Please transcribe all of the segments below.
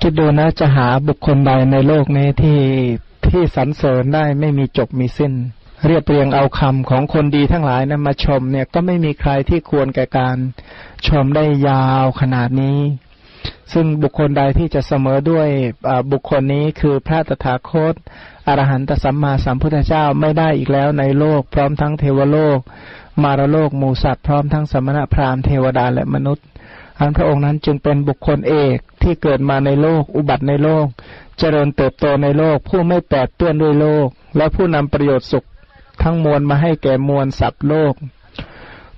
คิดดูนะจะหาบุคคลใดในโลกนี้ที่ที่สรรเสริญได้ไม่มีจบมีสิ้น เรียบเรียงเอาคำของคนดีทั้งหลายนะมาชมเนี่ยก็ไม่มีใครที่ควรแก่การชมได้ยาวขนาดนี้ ซึ่งบุคคลใดที่จะเสมอด้วยบุคคลนี้คือพระตถาคตอรหันตสัมมาสัมพุทธเจ้าไม่ได้อีกแล้วในโลก พร้อมทั้งเทวโลก มารโลกหมูสัตว์พร้อมทั้งสมณะพราหมณ์เทวดาและมนุษย์ อันพระองค์นั้นจึงเป็นบุคคลเอกที่เกิดมาในโลก อุบัติในโลก เจริญเติบโตในโลก ผู้ไม่แปดเปื้อนด้วยโลก และผู้นำประโยชน์สุขทั้งมวลมาให้แก่มวลสัตว์โลก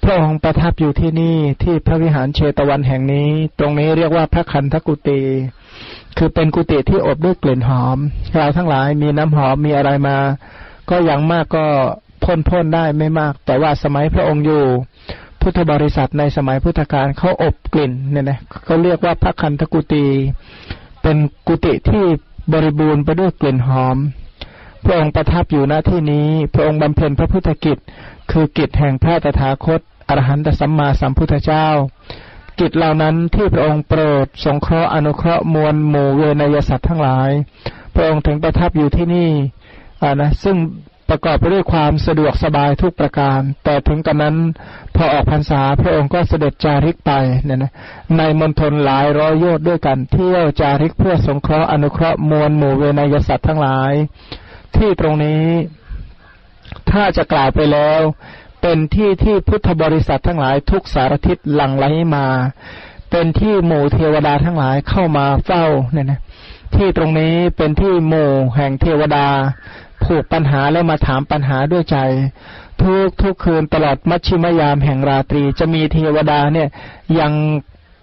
พระองค์ประทับอยู่ที่นี่ที่พระวิหารเชตวันแห่งนี้ ตรงนี้เรียกว่าพระคันธกุตีคือเป็นกุฏิที่อบด้วยกลิ่นหอม เราทั้งหลายมีน้ำหอมมีอะไรมา ก็อย่างมากก็พ่นพ่นได้ไม่มาก แต่ว่าสมัยพระองค์อยู่ พุทธบริษัทในสมัยพุทธกาลเขาอบกลิ่นเนี่ยนะเขาเรียกว่าพระคันธกุตีเป็นกุฏิที่บริบูรณ์ไปด้วยกลิ่นหอม พระองค์ประทับอยู่ณที่นี้ พระองค์บำเพ็ญพระพุทธกิจ คือกิจแห่งพระตถาคตอรหันตสัมมาสัมพุทธเจ้า กิจเหล่านั้นที่พระองค์โปรด สงเคราะห์อนุเคราะห์มวลหมู่เวนยสัตว์ทั้งหลาย พระองค์ถึงประทับอยู่ที่นี่อ่านะซึ่ง ประกอบไปด้วยความสะดวกสบายทุกประการ แต่ถึงกันนั้นพอออกพรรษาพระองค์ก็เสด็จจาริกไปเนี่ยนะในมณฑลหลายร้อยโยชน์ด้วยกัน เที่ยวจาริกเพื่อสงเคราะห์อนุเคราะห์มวลหมู่เวนยสัตว์ทั้งหลาย ที่ตรงนี้ ถ้าจะกล่าวไปแล้ว เป็นที่ที่พุทธบริษัททั้งหลายทุกสารทิศหลั่งไหลมา เป็นที่หมู่เทวดาทั้งหลายเข้ามาเฝ้าเนี่ยนะที่ตรงนี้เป็นที่หมู่แห่งเทวดา ผูกปัญหาแล้วมาถามปัญหาด้วยใจ ทุกทุกคืนตลอดมัชชิมยามแห่งราตรี จะมีเทวดาเนี่ยยัง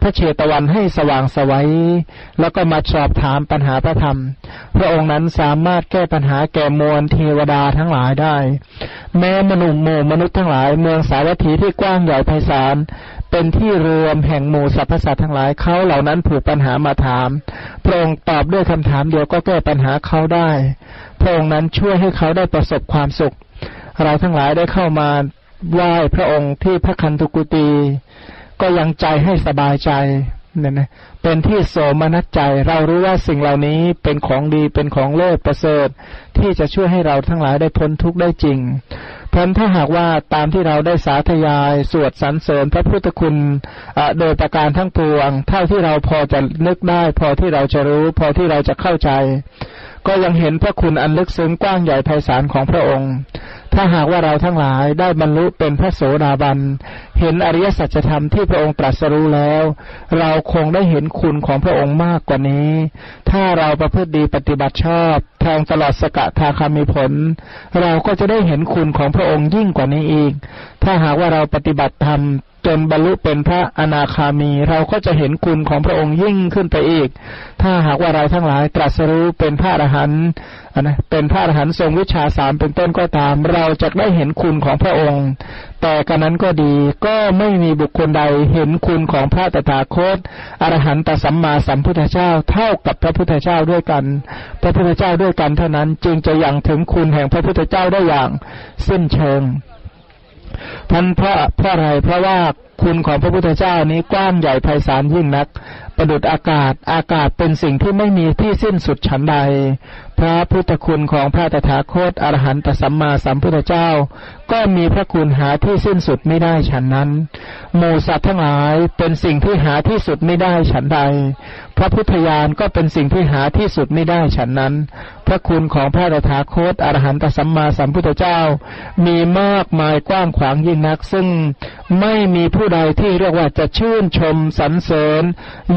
พระเชตวันให้สว่างสวัยแล้วก็มาสอบถามปัญหาพระธรรม พระองค์นั้นสามารถแก้ปัญหาแก่มวลเทวดาทั้งหลายได้ แม้มนุษย์หมู่มนุษย์ทั้งหลาย เมืองสาวัตถีที่กว้างใหญ่ไพศาลเป็นที่รวมแห่งหมู่สรรพสัตว์ทั้งหลายเขาเหล่านั้นผูกปัญหามาถาม พระองค์ตอบด้วยคำถามเดียวก็แก้ปัญหาเขาได้ พระองค์นั้นช่วยให้เขาได้ประสบความสุข เราทั้งหลายได้เข้ามาไหว้พระองค์ที่พระคันตุกุตีก็ยังใจให้สบายใจเนี่ยนะเป็นที่โสมนัสใจ เรารู้ว่าสิ่งเหล่านี้เป็นของดีเป็นของเลิศประเสริฐ ที่จะช่วยให้เราทั้งหลายได้พ้นทุกข์ได้จริง เพราะถ้าหากว่าตามที่เราได้สาธยาย สวดสรรเสริญพระพุทธคุณโดยประการทั้งปวง เท่าที่เราพอจะนึกได้ พอที่เราจะรู้ พอที่เราจะเข้าใจ ก็ยังเห็นพระคุณอันลึกซึ้งกว้างใหญ่ไพศาลของพระองค์ ถ้าหากว่าเราทั้งหลายได้บรรลุเป็นพระโสดาบัน เห็นอริยสัจธรรมที่พระองค์ตรัสรู้แล้ว เราคงได้เห็นคุณของพระองค์มากกว่านี้ ถ้าเราประพฤติดีปฏิบัติชอบแทงตลอดสกะทาคามีผล เราก็จะได้เห็นคุณของพระองค์ยิ่งกว่านี้อีก ถ้าหากว่าเราปฏิบัติธรรม จนบรรลุเป็นพระอนาคามี เราก็จะเห็นคุณของพระองค์ยิ่งขึ้นไปอีก ถ้าหากว่าเราทั้งหลายตรัสรู้เป็นพระอรหันต์นะเป็นพระอรหันต์ทรงวิชาสามเป็นต้นก็ตาม เราจะได้เห็นคุณของพระองค์ แต่กันนั้นก็ดีก็ไม่มีบุคคลใดเห็นคุณของพระตถาคตอรหันตสัมมาสัมพุทธเจ้าเท่ากับพระพุทธเจ้าด้วยกัน พระพุทธเจ้าด้วยกันเท่านั้นจึงจะยังถึงคุณแห่งพระพุทธเจ้าได้อย่างสิ้นเชิง ท่านเพราะเพราะอะไรเพราะว่าคุณของพระพุทธเจ้านี้กว้างใหญ่ไพศาลยิ่งนัก ประดุดอากาศ อากาศเป็นสิ่งที่ไม่มีที่สิ้นสุดฉันใด พระพุทธคุณของพระตถาคตอรหันตสัมมาสัมพุทธเจ้า ก็มีพระคุณหาที่สิ้นสุดไม่ได้ฉันนั้น หมูสัตว์ทั้งหลายเป็นสิ่งที่หาที่สุดไม่ได้ฉันใด พระพุทธญาณก็เป็นสิ่งที่หาที่สุดไม่ได้ฉันนั้น พระคุณของพระตถาคตอรหันตสัมมาสัมพุทธเจ้า มีมากมายกว้างขวางยิ่งนักซึ่งไม่มีผู้ใดที่เรียกว่าจะชื่นชมสรรเสริญ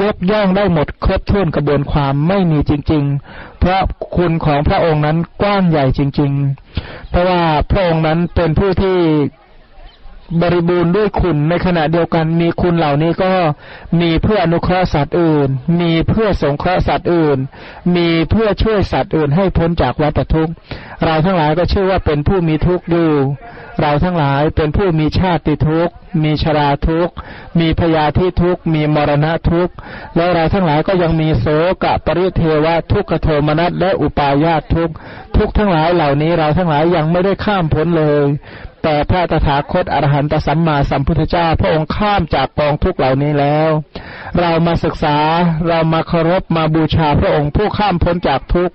ยกย่องได้หมดครบถ้วนกระบวนความไม่มีจริง ๆ เพราะคุณของพระองค์นั้นกว้างใหญ่จริง ๆ เพราะว่าพระองค์นั้นเป็นผู้ที่บริบูรณ์ด้วยคุณในขณะเดียวกันมีคุณเหล่านี้ก็มีเพื่ออนุเคราะห์สัตว์อื่น มีเพื่อสงเคราะห์สัตว์อื่น มีเพื่อช่วยสัตว์อื่นให้พ้นจากวัฏทุกข์ เราทั้งหลายก็ชื่อว่าเป็นผู้มีทุกข์อยู่เราทั้งหลายเป็นผู้มีชาติทุกข์ มีชราทุกข์ มีพยาธิทุกข์ มีมรณะทุกข์ แล้วเราทั้งหลายก็ยังมีโสกะปริเทวะทุกขโทมนัสและอุปาญาตทุกข์ ทุกทั้งหลายเหล่านี้เราทั้งหลายยังไม่ได้ข้ามพ้นเลย แต่พระตถาคตอรหันตสัมมาสัมพุทธเจ้าพระองค์ข้ามจากกองทุกเหล่านี้แล้ว เรามาศึกษาเรามาเคารพมาบูชาพระองค์ผู้ข้ามพ้นจากทุก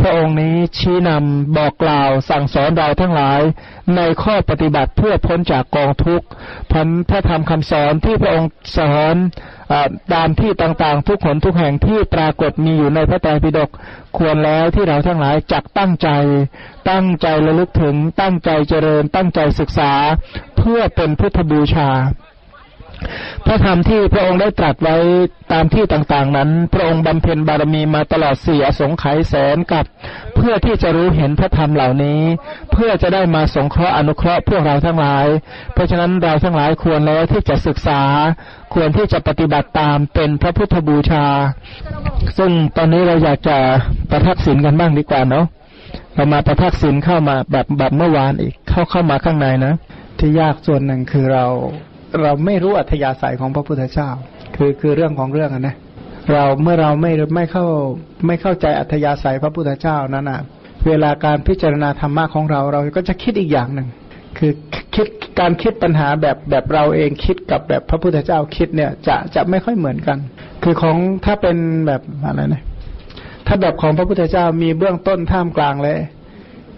พระองค์นี้ชี้นำบอกกล่าวสั่งสอนเราทั้งหลาย ในข้อปฏิบัติเพื่อพ้นจากกองทุกข์พันพระธรรมคำสอนที่พระองค์สอนตามที่ต่างๆ ทุกหนทุกแห่งที่ปรากฏมีอยู่ในพระไตรปิฎกควรแล้วที่เราทั้งหลายจักตั้งใจ ตั้งใจระลึกถึงตั้งใจเจริญ ตั้งใจศึกษาเพื่อเป็นพุทธบูชา พระธรรมที่พระองค์ได้ตรัสไว้ตามที่ต่างๆนั้น พระองค์บำเพ็ญบารมีมาตลอดสี่อสงไขยแสนกับ เพื่อที่จะรู้เห็นพระธรรมเหล่านี้ เพื่อจะได้มาสงเคราะห์อนุเคราะห์พวกเราทั้งหลาย เพราะฉะนั้นเราทั้งหลายควรแล้วที่จะศึกษา ควรที่จะปฏิบัติตามเป็นพระพุทธบูชา ซึ่งตอนนี้เราอยากจะประทักษิณกันบ้างดีกว่าเนาะเรามาประทักษิณเข้ามาแบบแบบเมื่อวานอีกเข้าเข้ามาข้างในนะ ที่ยากส่วนหนึ่งคือเรา เราไม่รู้อัธยาศัยของพระพุทธเจ้า คือคือเรื่องของเรื่องนะเราเมื่อเราไม่ไม่เข้าไม่เข้าใจอัธยาศัยพระพุทธเจ้านั้นอะ เวลาการพิจารณาธรรมะของเราเราก็จะคิดอีกอย่างหนึ่งคือคิดการคิดปัญหาแบบแบบเราเองคิดกับแบบพระพุทธเจ้าคิดเนี่ยจะจะไม่ค่อยเหมือนกัน คือของถ้าเป็นแบบอะไรนะถ้าแบบของพระพุทธเจ้ามีเบื้องต้นท่ามกลางและ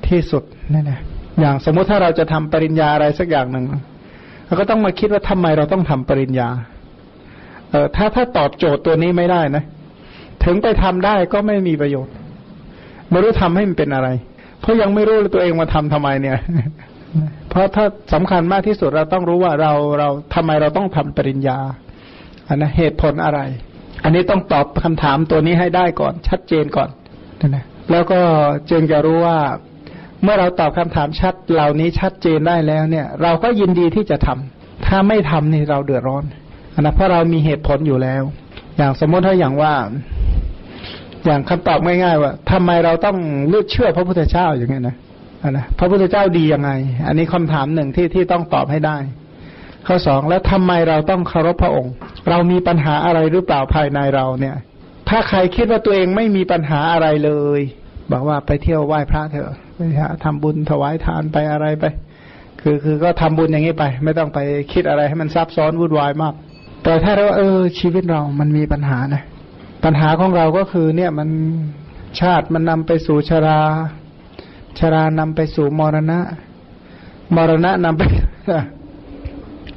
ที่สุดนี่นะอย่างสมมุติถ้าเราจะทำปริญญาอะไรสักอย่างหนึ่ง เราก็ต้องมาคิดว่าทำไมเราต้องทำปริญญา เออถ้าถ้าตอบโจทย์ตัวนี้ไม่ได้นะ ถึงไปทำได้ก็ไม่มีประโยชน์ ไม่รู้ทำให้มันเป็นอะไร เพราะยังไม่รู้ตัวเองมาทำทำไมเนี่ย เพราะถ้าสำคัญมากที่สุดเราต้องรู้ว่าเราเราทำไมเราต้องทำปริญญา อันนะเหตุผลอะไร อันนี้ต้องตอบคำถามตัวนี้ให้ได้ก่อน ชัดเจนก่อนนะแล้วก็จึงจะรู้ว่า เมื่อเราตอบคำถามชัดเหล่านี้ชัดเจนได้แล้วเนี่ย เราก็ยินดีที่จะทำถ้าไม่ทำนี่เราเดือดร้อนนะเพราะเรามีเหตุผลอยู่แล้ว อย่างสมมติถ้าอย่างว่า อย่างคำตอบง่ายๆว่าทำไมเราต้องเลือกเชื่อพระพุทธเจ้าอย่างเงี้ยนะนะพระพุทธเจ้าดียังไง อันนี้คำถามหนึ่งที่ที่ต้องตอบให้ได้ข้อสองแล้วทำไมเราต้องเคารพพระองค์ เรามีปัญหาอะไรหรือเปล่าภายในเราเนี่ย ถ้าใครคิดว่าตัวเองไม่มีปัญหาอะไรเลย บอกว่าไปเที่ยวไหว้พระเถอะ ทำบุญถวายทานไปอะไรไป คือคือก็ทำบุญอย่างนี้ไป ไม่ต้องไปคิดอะไรให้มันซับซ้อนวุ่นวายมาก แต่ถ้าเราเออชีวิตเรามันมีปัญหานะปัญหาของเราก็คือเนี่ยมันชาติมันนำไปสู่ชรา ชรานำไปสู่มรณะ มรณะนำไป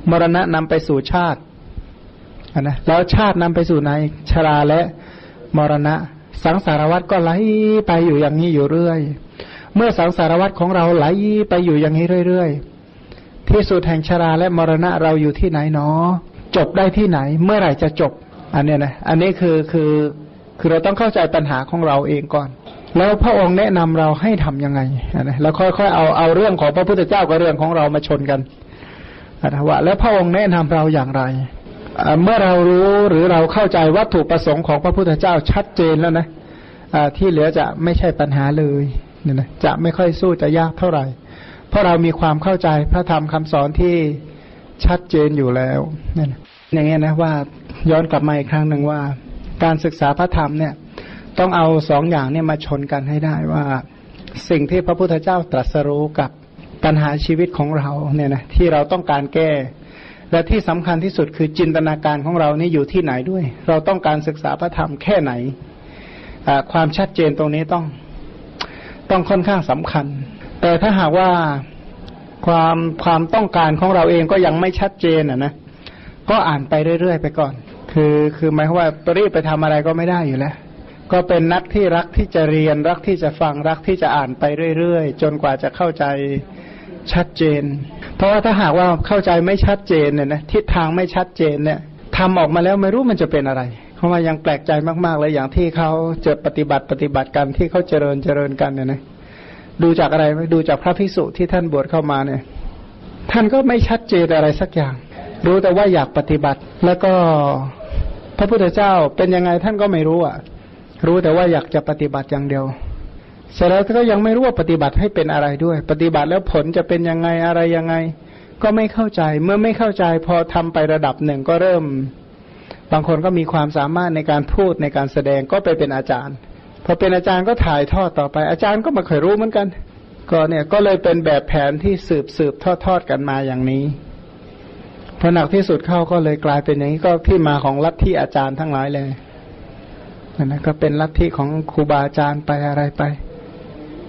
มรณะนำไปสู่ชาตินนะแล้วชาตินำไปสู่ไหนชราและมรณะ สังสารวัตรก็ไหลไปอยู่อย่างนี้อยู่เรื่อย เมื่อสังสารวัตรของเราไหลไปอยู่อย่างนี้เรื่อยๆ ที่สุดแห่งชราและมรณะเราอยู่ที่ไหนเนาะจบได้ที่ไหน เมื่อไหร่จะจบ อันเนี้ยนะ อันนี้คือคือคือเราต้องเข้าใจปัญหาของเราเองก่อน แล้วพระองค์แนะนำเราให้ทํำยังไงนะแล้วค่อยๆเอาเอาเรื่องของพระพุทธเจ้ากับเรื่องของเรามาชนกันนะว่าแล้วพระองค์แนะนำเราอย่างไร เมื่อเรารู้หรือเราเข้าใจวัตถุประสงค์ของพระพุทธเจ้าชัดเจนแล้วนะที่เหลือจะไม่ใช่ปัญหาเลย เนี่ยนะจะไม่ค่อยสู้จะยากเท่าไหร่ เพราะเรามีความเข้าใจพระธรรมคำสอนที่ชัดเจนอยู่แล้วเนี่ยอย่างเงี้ยนะว่าย้อนกลับมาอีกครั้งหนึ่งว่า การศึกษาพระธรรมเนี่ย ต้องเอาสองอย่างเนี่ยมาชนกันให้ได้ว่า สิ่งที่พระพุทธเจ้าตรัสรู้กับปัญหาชีวิตของเราเนี่ยนะที่เราต้องการแก้ และที่สำคัญที่สุดคือจินตนาการของเรานี่อยู่ที่ไหนด้วย เราต้องการศึกษาพระธรรมแค่ไหนความชัดเจนตรงนี้ต้อง ต้องค่อนข้างสำคัญ แต่ถ้าหากว่าความความต้องการของเราเองก็ยังไม่ชัดเจนอะนะก็อ่านไปเรื่อยๆไปก่อน คือคือหมายว่ารีบไปทำอะไรก็ไม่ได้อยู่แล้ว ก็เป็นนักที่รักที่จะเรียนรักที่จะฟังรักที่จะอ่านไปเรื่อยๆ จนกว่าจะเข้าใจชัดเจน เพราะว่าถ้าหากว่าเข้าใจไม่ชัดเจนเนี่ยนะทิศทางไม่ชัดเจนเนี่ยทำออกมาแล้วไม่รู้มันจะเป็นอะไร เพราะว่ายังแปลกใจมากๆเลยอย่างที่เขาเจอปฏิบัติปฏิบัติกันที่เขาเจริญเจริญกันเนี่ยนะดูจากอะไรไหมดูจากพระภิกษุที่ท่านบวชเข้ามาเนี่ย ท่านก็ไม่ชัดเจนอะไรสักอย่าง รู้แต่ว่าอยากปฏิบัติ แล้วก็พระพุทธเจ้าเป็นยังไงท่านก็ไม่รู้อะ รู้แต่ว่าอยากจะปฏิบัติอย่างเดียวเสร็จแล้วก็ยังไม่รู้ว่าปฏิบัติให้เป็นอะไรด้วย ปฏิบัติแล้วผลจะเป็นยังไงอะไรยังไง ก็ไม่เข้าใจเมื่อไม่เข้าใจพอทำไประดับหนึ่งก็เริ่ม บางคนก็มีความสามารถในการพูดในการแสดงก็ไปเป็นอาจารย์พอเป็นอาจารย์ก็ถ่ายทอดต่อไป อาจารย์ก็ม่เคยรู้เหมือนกัน ก็เนี่ยก็เลยเป็นแบบแผนที่สืบสืบทอดทอดกันมาอย่างนี้พอหนักที่สุดเข้าก็เลยกลายเป็นอย่างนี้ก็ที่มาของลัทธิอาจารย์ทั้งหลายเลยนะก็เป็นลัทธิของครูบาอาจารย์ไปอะไรไป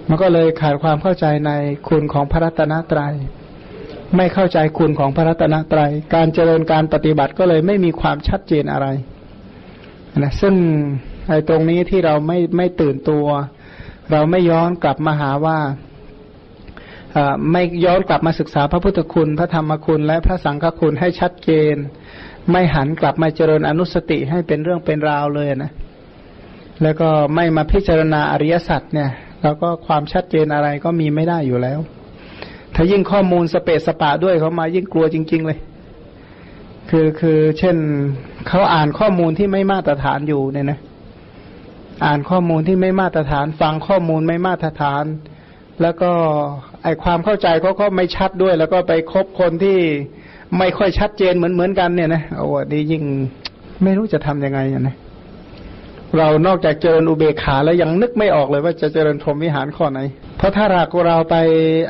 มันก็เลยขาดความเข้าใจในคุณของพระรัตนตรยัย ไม่เข้าใจคุณของพระรัตนตรยัย การเจริญการปฏิบัติก็เลยไม่มีความชัดเจนอะไรนะซึ่งไอ้ตรงนี้ที่เราไม่ไม่ตื่นตัว เราไม่ย้อนกลับมาหาว่าไม่ย้อนกลับมาศึกษาพระพุทธคุณ พระธรรมคุณและพระสังฆคุณให้ชัดเจน ไม่หันกลับมาเจริญอนุสติให้เป็นเรื่องเป็นราวเลยนะ แล้วก็ไม่มาพิจารณาอริยสัจเนี่ย แล้วก็ความชัดเจนอะไรก็มีไม่ได้อยู่แล้ว ถ้ายิ่งข้อมูลสเปสสปะด้วยเขามายิ่งกลัวจริง ๆ เลย คือคือเช่นเขาอ่านข้อมูลที่ไม่มาตรฐานอยู่เนี่ยนะ อ่านข้อมูลที่ไม่มาตรฐาน ฟังข้อมูลไม่มาตรฐาน แล้วก็ไอความเข้าใจเขาก็ไม่ชัดด้วย แล้วก็ไปคบคนที่ไม่ค่อยชัดเจนเหมือนเหมือนกันเนี่ยนะโอ้ดียิ่งไม่รู้จะทํำยังไงนะ เรานอกจากเจริญอุเบกขาแล้วยังนึกไม่ออกเลยว่าจะเจริญพรหมวิหารข้อไหน เพราะถ้าหากเราไป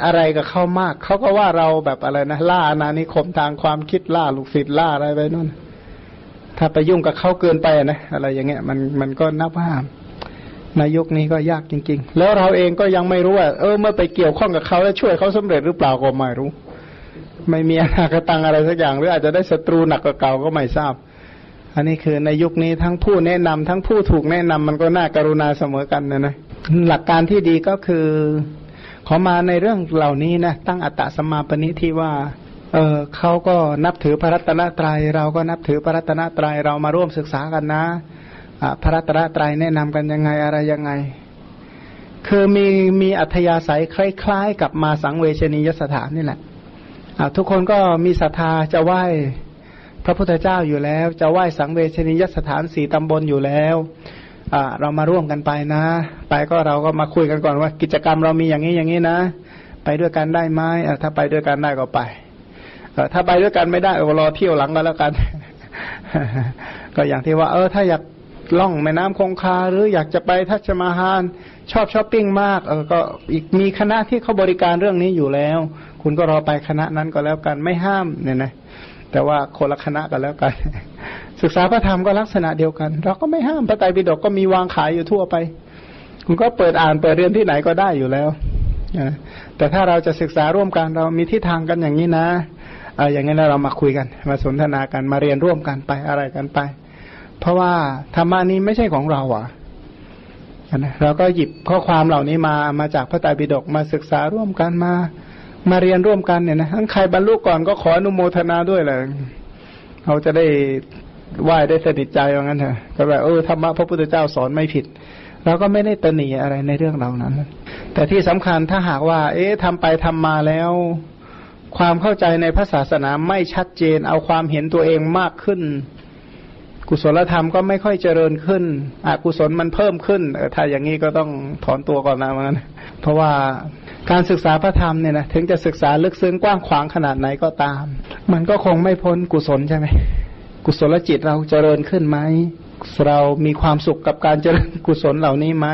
อะไรกับเขามาก เขาก็ว่าเราแบบอะไรนะล่านานิคมทางความคิดล่าลูกศิษย์ล่าอะไรไปนู่น ถ้าไปยุ่งกับเขาเกินไปนะอะไรอย่างเงี้ยมันมันก็นับว่าในยุคนี้ก็ยากจริง ๆ แล้วเราเองก็ยังไม่รู้ว่าเออเมื่อไปเกี่ยวข้องกับเขาแล้วช่วยเขาสำเร็จหรือเปล่าก็ไม่รู้ ไม่มีอนาคตังอะไรสักอย่างหรืออาจจะได้ศัตรูหนักกว่าเก่าก็ไม่ทราบ อันนี้คือในยุคนี้ทั้งผู้แนะนำทั้งผู้ถูกแนะนำมันก็น่ากรุณาเสมอกันนะนะหลักการที่ดีก็คือ ขอมาในเรื่องเหล่านี้นะตั้งอัตตสมาปณิที่ว่า เออเขาก็นับถือพระรัตนตรยัย เราก็นับถือพระรัตนตรยัยเรามาร่วมศึกษากันนะพระรัตนตรัยแนะนำกันยังไงอะไรยังไง คือมีมีอัธยาศัยคล้าย ๆ กับมาสังเวชนียสถานนี่แหละทุกคนก็มีศรัทธาจะไหว้ ระพุทธเจ้าอยู่แล้ว จะไหว้สังเวชนียสถานสี่ตำบลอยู่แล้วเรามาร่วมกันไปนะ ไปก็เราก็มาคุยกันก่อนว่า กิจกรรมเรามีอย่างนี้อย่างนี้นะ ไปด้วยกันได้ไหมถ้าไปด้วยกันได้ก็ไปถ้าไปด้วยกันไม่ได้ก็รอเที่ยวหลังก็แล้วกัน ก็อย่างที่ว่า เออ ถ้าอยากล่องแม่น้ำคงคา หรืออยากจะไปทัชมาฮานชอบช้อปปิ้งมากเออก็อีกมีคณะที่เขาบริการเรื่องนี้อยู่แล้ว คุณก็รอไปคณะนั้นก็แล้วกันไม่ห้ามเนี่ยนะ แต่ว่าคนละคณะกันแล้วกัน ศึกษาพระธรรมก็ลักษณะเดียวกัน เราก็ไม่ห้ามพระไตรปิฎกก็มีวางขายอยู่ทั่วไป คุณก็เปิดอ่านเปิดเรียนที่ไหนก็ได้อยู่แล้วแต่ถ้าเราจะศึกษาร่วมกันเรามีที่ทางกันอย่างนี้นะเอาอย่างนี้เรามาคุยกัน มาสนทนากันมาเรียนร่วมกันไปอะไรกันไป เพราะว่าธรรมานี้ไม่ใช่ของเราอะนะเราก็หยิบข้อความเหล่านี้มามาจากพระไตรปิฎกมาศึกษาร่วมกันมา มาเรียนร่วมกันเนี่ยนะทั้งใครบรรลุก่อนก็ขออนุโมทนาด้วยเลยเราจะได้ไหว้ได้สนิทใจว่างั้นเถอะก็แบบเออธรรมะพระพุทธเจ้าสอนไม่ผิดเราก็ไม่ได้ตนีอะไรในเรื่องเหล่านั้น แต่ที่สำคัญถ้าหากว่า เอ๊ะทำไปทำมาแล้ว ความเข้าใจในพระศาสนาไม่ชัดเจน เอาความเห็นตัวเองมากขึ้น กุศลธรรมก็ไม่ค่อยเจริญขึ้นอกุศลมันเพิ่มขึ้นถ้าอย่างนี้ก็ต้องถอนตัวก่อนนะมันเพราะว่าการศึกษาพระธรรมเนี่ยนะถึงจะศึกษาลึกซึ้งกว้างขวางขนาดไหนก็ตาม มันก็คงไม่พ้นกุศลใช่ไหมกุศลจิตเราเจริญขึ้นไหมเรามีความสุขกับการเจริญกุศลเหล่านี้ไหม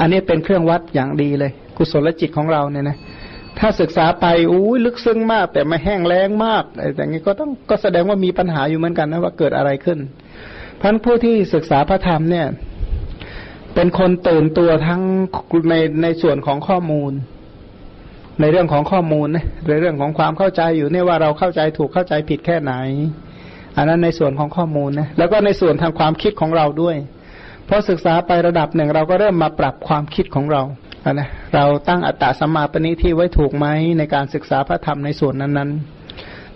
อันนี้เป็นเครื่องวัดอย่างดีเลย กุศลจิตของเราเนี่ยนะถ้าศึกษาไปอู้ลึกซึ้งมาก แต่มาแห้งแล้งมากอะไรอย่างนี้ก็ต้องก็แสดงว่ามีปัญหาอยู่เหมือนกันนะว่าเกิดอะไรขึ้น พันผู้ที่ศึกษาพระธรรมเนี่ย เป็นคนตื่นตัวทั้งในในส่วนของข้อมูล ในเรื่องของข้อมูลนะในเรื่องของความเข้าใจอยู่เนี่ยว่าเราเข้าใจถูกเข้าใจผิดแค่ไหน อันนั้นในส่วนของข้อมูลนะแล้วก็ในส่วนทางความคิดของเราด้วยพอศึกษาไประดับหนึ่งเราก็เริ่มมาปรับความคิดของเรานะเราตั้งอัตตาสัมมาปณิที่ไว้ถูกไหมในการศึกษาพระธรรมในส่วนนั้นๆ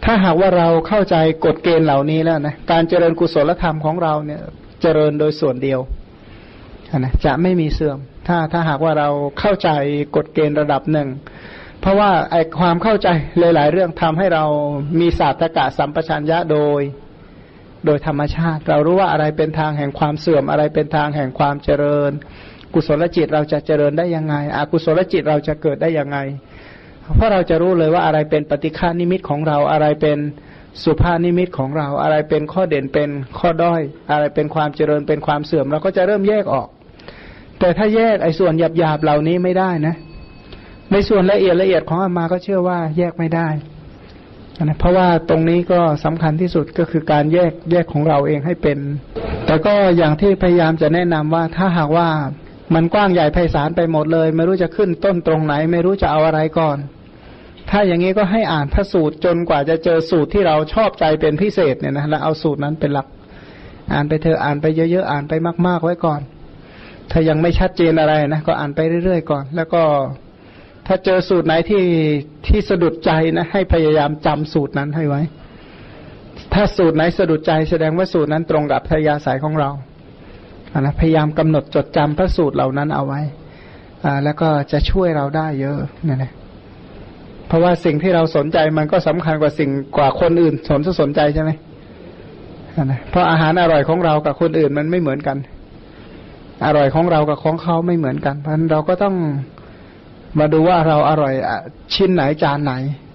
ถ้าหากว่าเราเข้าใจกฎเกณฑ์เหล่านี้แล้วนะการเจริญกุศลธรรมของเราเนี่ย เจริญโดยส่วนเดียวนะจะไม่มีเสื่อม ถ้าถ้าหากว่าเราเข้าใจกฎเกณฑ์ระดับหนึ่ง เพราะว่าไอความเข้าใจหลาย ๆ เรื่องทำให้เรามีศาสตกะสัมปชัญญะโดย โดยธรรมชาติ เรารู้ว่าอะไรเป็นทางแห่งความเสื่อมอะไรเป็นทางแห่งความเจริญ กุศลจิตเราจะเจริญได้ยังไงอกุศลจิตเราจะเกิดได้ยังไง เพราะเราจะรู้เลยว่าอะไรเป็นปฏิฆานิมิตของเราอะไรเป็นสุภานิมิตของเราอะไรเป็นข้อเด่นเป็นข้อด้อย อะไรเป็นความเจริญเป็นความเสื่อมเราก็จะเริ่มแยกออก แต่ถ้าแยกไอ้ส่วนหยาบๆเหล่านี้ไม่ได้นะ ในส่วนละเอียดละเอียดของอามาก็เชื่อว่าแยกไม่ได้นะเพราะว่าตรงนี้ก็สำคัญที่สุดก็คือการแยกแยกของเราเองให้เป็น แต่ก็อย่างที่พยายามจะแนะนำว่าถ้าหากว่ามันกว้างใหญ่ไพศาลไปหมดเลย ไม่รู้จะขึ้นต้นตรงไหน ไม่รู้จะเอาอะไรก่อน ถ้าอย่างนี้ก็ให้อ่านพระสูตรจนกว่าจะเจอสูตรที่เราชอบใจเป็นพิเศษเนี่ยนะแล้วเอาสูตรนั้นเป็นหลัก อ่านไปเถออ่านไปเยอะๆอ่านไปมากๆไว้ก่อน ถ้ายังไม่ชัดเจนอะไรนะก็อ่านไปเรื่อยๆก่อน แล้วก็ถ้าเจอสูตรไหนที่ที่สะดุดใจนะ ให้พยายามจำสูตรนั้นให้ไว้ ถ้าสูตรไหนสะดุดใจแสดงว่าสูตรนั้นตรงกับพยาสายของเราะนะพยายามกำหนดจดจำพระสูตรเหล่านั้นเอาไว้อ่าแล้วก็จะช่วยเราได้เยอะนั่นแหละ เพราะว่าสิ่งที่เราสนใจมันก็สำคัญกว่าสิ่งกว่าคนอื่นสนสนใจใช่ไหมนะเพราะอาหารอร่อยของเรากับคนอื่นมันไม่เหมือนกัน อร่อยของเรากับของเขาไม่เหมือนกัน เพราะฉะนั้นเราก็ต้องมาดูว่าเราอร่อยชิ้นไหนจานไหน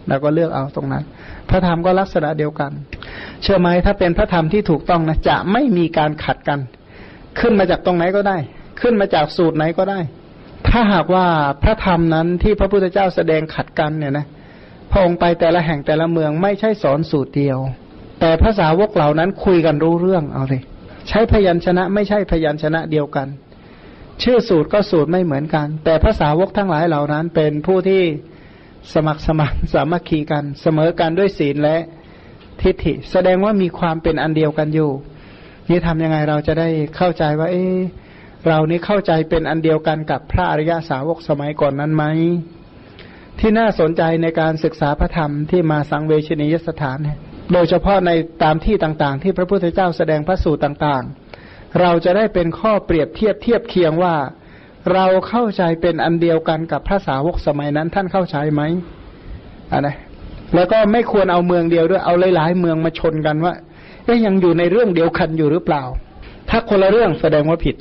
เราก็เลือกเอาตรงนั้น พระธรรมก็ลักษณะเดียวกัน เชื่อไหมถ้าเป็นพระธรรมที่ถูกต้องนะจะไม่มีการขัดกัน ขึ้นมาจากตรงไหนก็ได้ ขึ้นมาจากสูตรไหนก็ได้ ถ้าหากว่าพระธรรมนั้นที่พระพุทธเจ้าแสดงขัดกันเนี่ยนะ พระองค์ไปแต่ละแห่งแต่ละเมืองไม่ใช่สอนสูตรเดียว แต่ภาษาวกเหล่านั้นคุยกันรู้เรื่องเอาเลยใช้พยัญชนะไม่ใช่พยัญชนะเดียวกัน ชื่อสูตรก็สูตรไม่เหมือนกัน แต่ภาษาวกทั้งหลายเหล่านั้นเป็นผู้ที่สมัครสมัครสามัคคีกัน เสมอกันด้วยศีลและทิฏฐิ แสดงว่ามีความเป็นอันเดียวกันอยู่ นี่ทำยังไงเราจะได้เข้าใจว่า เออเรานี้เข้าใจเป็นอันเดียวกันกับพระอริยาสาวกสมัยก่อนนั้นไหม ที่น่าสนใจในการศึกษาพระธรรมที่มาสังเวชนียสถาน โดยเฉพาะในตามที่ต่างๆ ที่พระพุทธเจ้าแสดงพระสูตรต่างๆ เราจะได้เป็นข้อเปรียบเทียบเทียบเคียงว่า เราเข้าใจเป็นอันเดียวกันกับพระสาวกสมัยนั้นท่านเข้าใจไหมอันนะแล้วก็ไม่ควรเอาเมืองเดียวด้วยเอาหลายๆเมืองมาชนกันว่าเอ๊ยังอยู่ในเรื่องเดียวกันอยู่หรือเปล่า ถ้าคนละเรื่องแสดงว่าผิด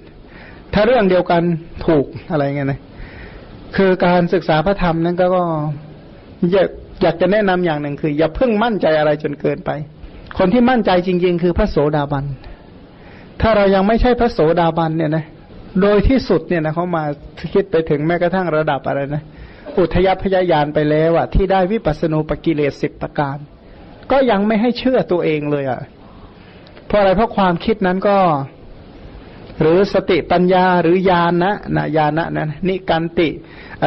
ถ้าเรื่องเดียวกันถูกอะไรเงี้ยนะ คือการศึกษาพระธรรมนั้นก็อยากอยากจะแนะนำอย่างหนึ่งคือ อย่าเพิ่งมั่นใจอะไรจนเกินไป คนที่มั่นใจจริง ๆ คือพระโสดาบัน ถ้าเรายังไม่ใช่พระโสดาบันเนี่ยนะโดยที่สุดเนี่ยนะเขามาคิดไปถึงแม้กระทั่งระดับอะไรนะอุทยพยายานไปแล้วอะที่ได้วิปัสสนูปกิเลสสิบประการ ก็ยังไม่ให้เชื่อตัวเองเลยอะเพราะอะไรเพราะความคิดนั้นก็ หรือสติปัญญาหรือญาณนะนะญาณนะนะนิกันติ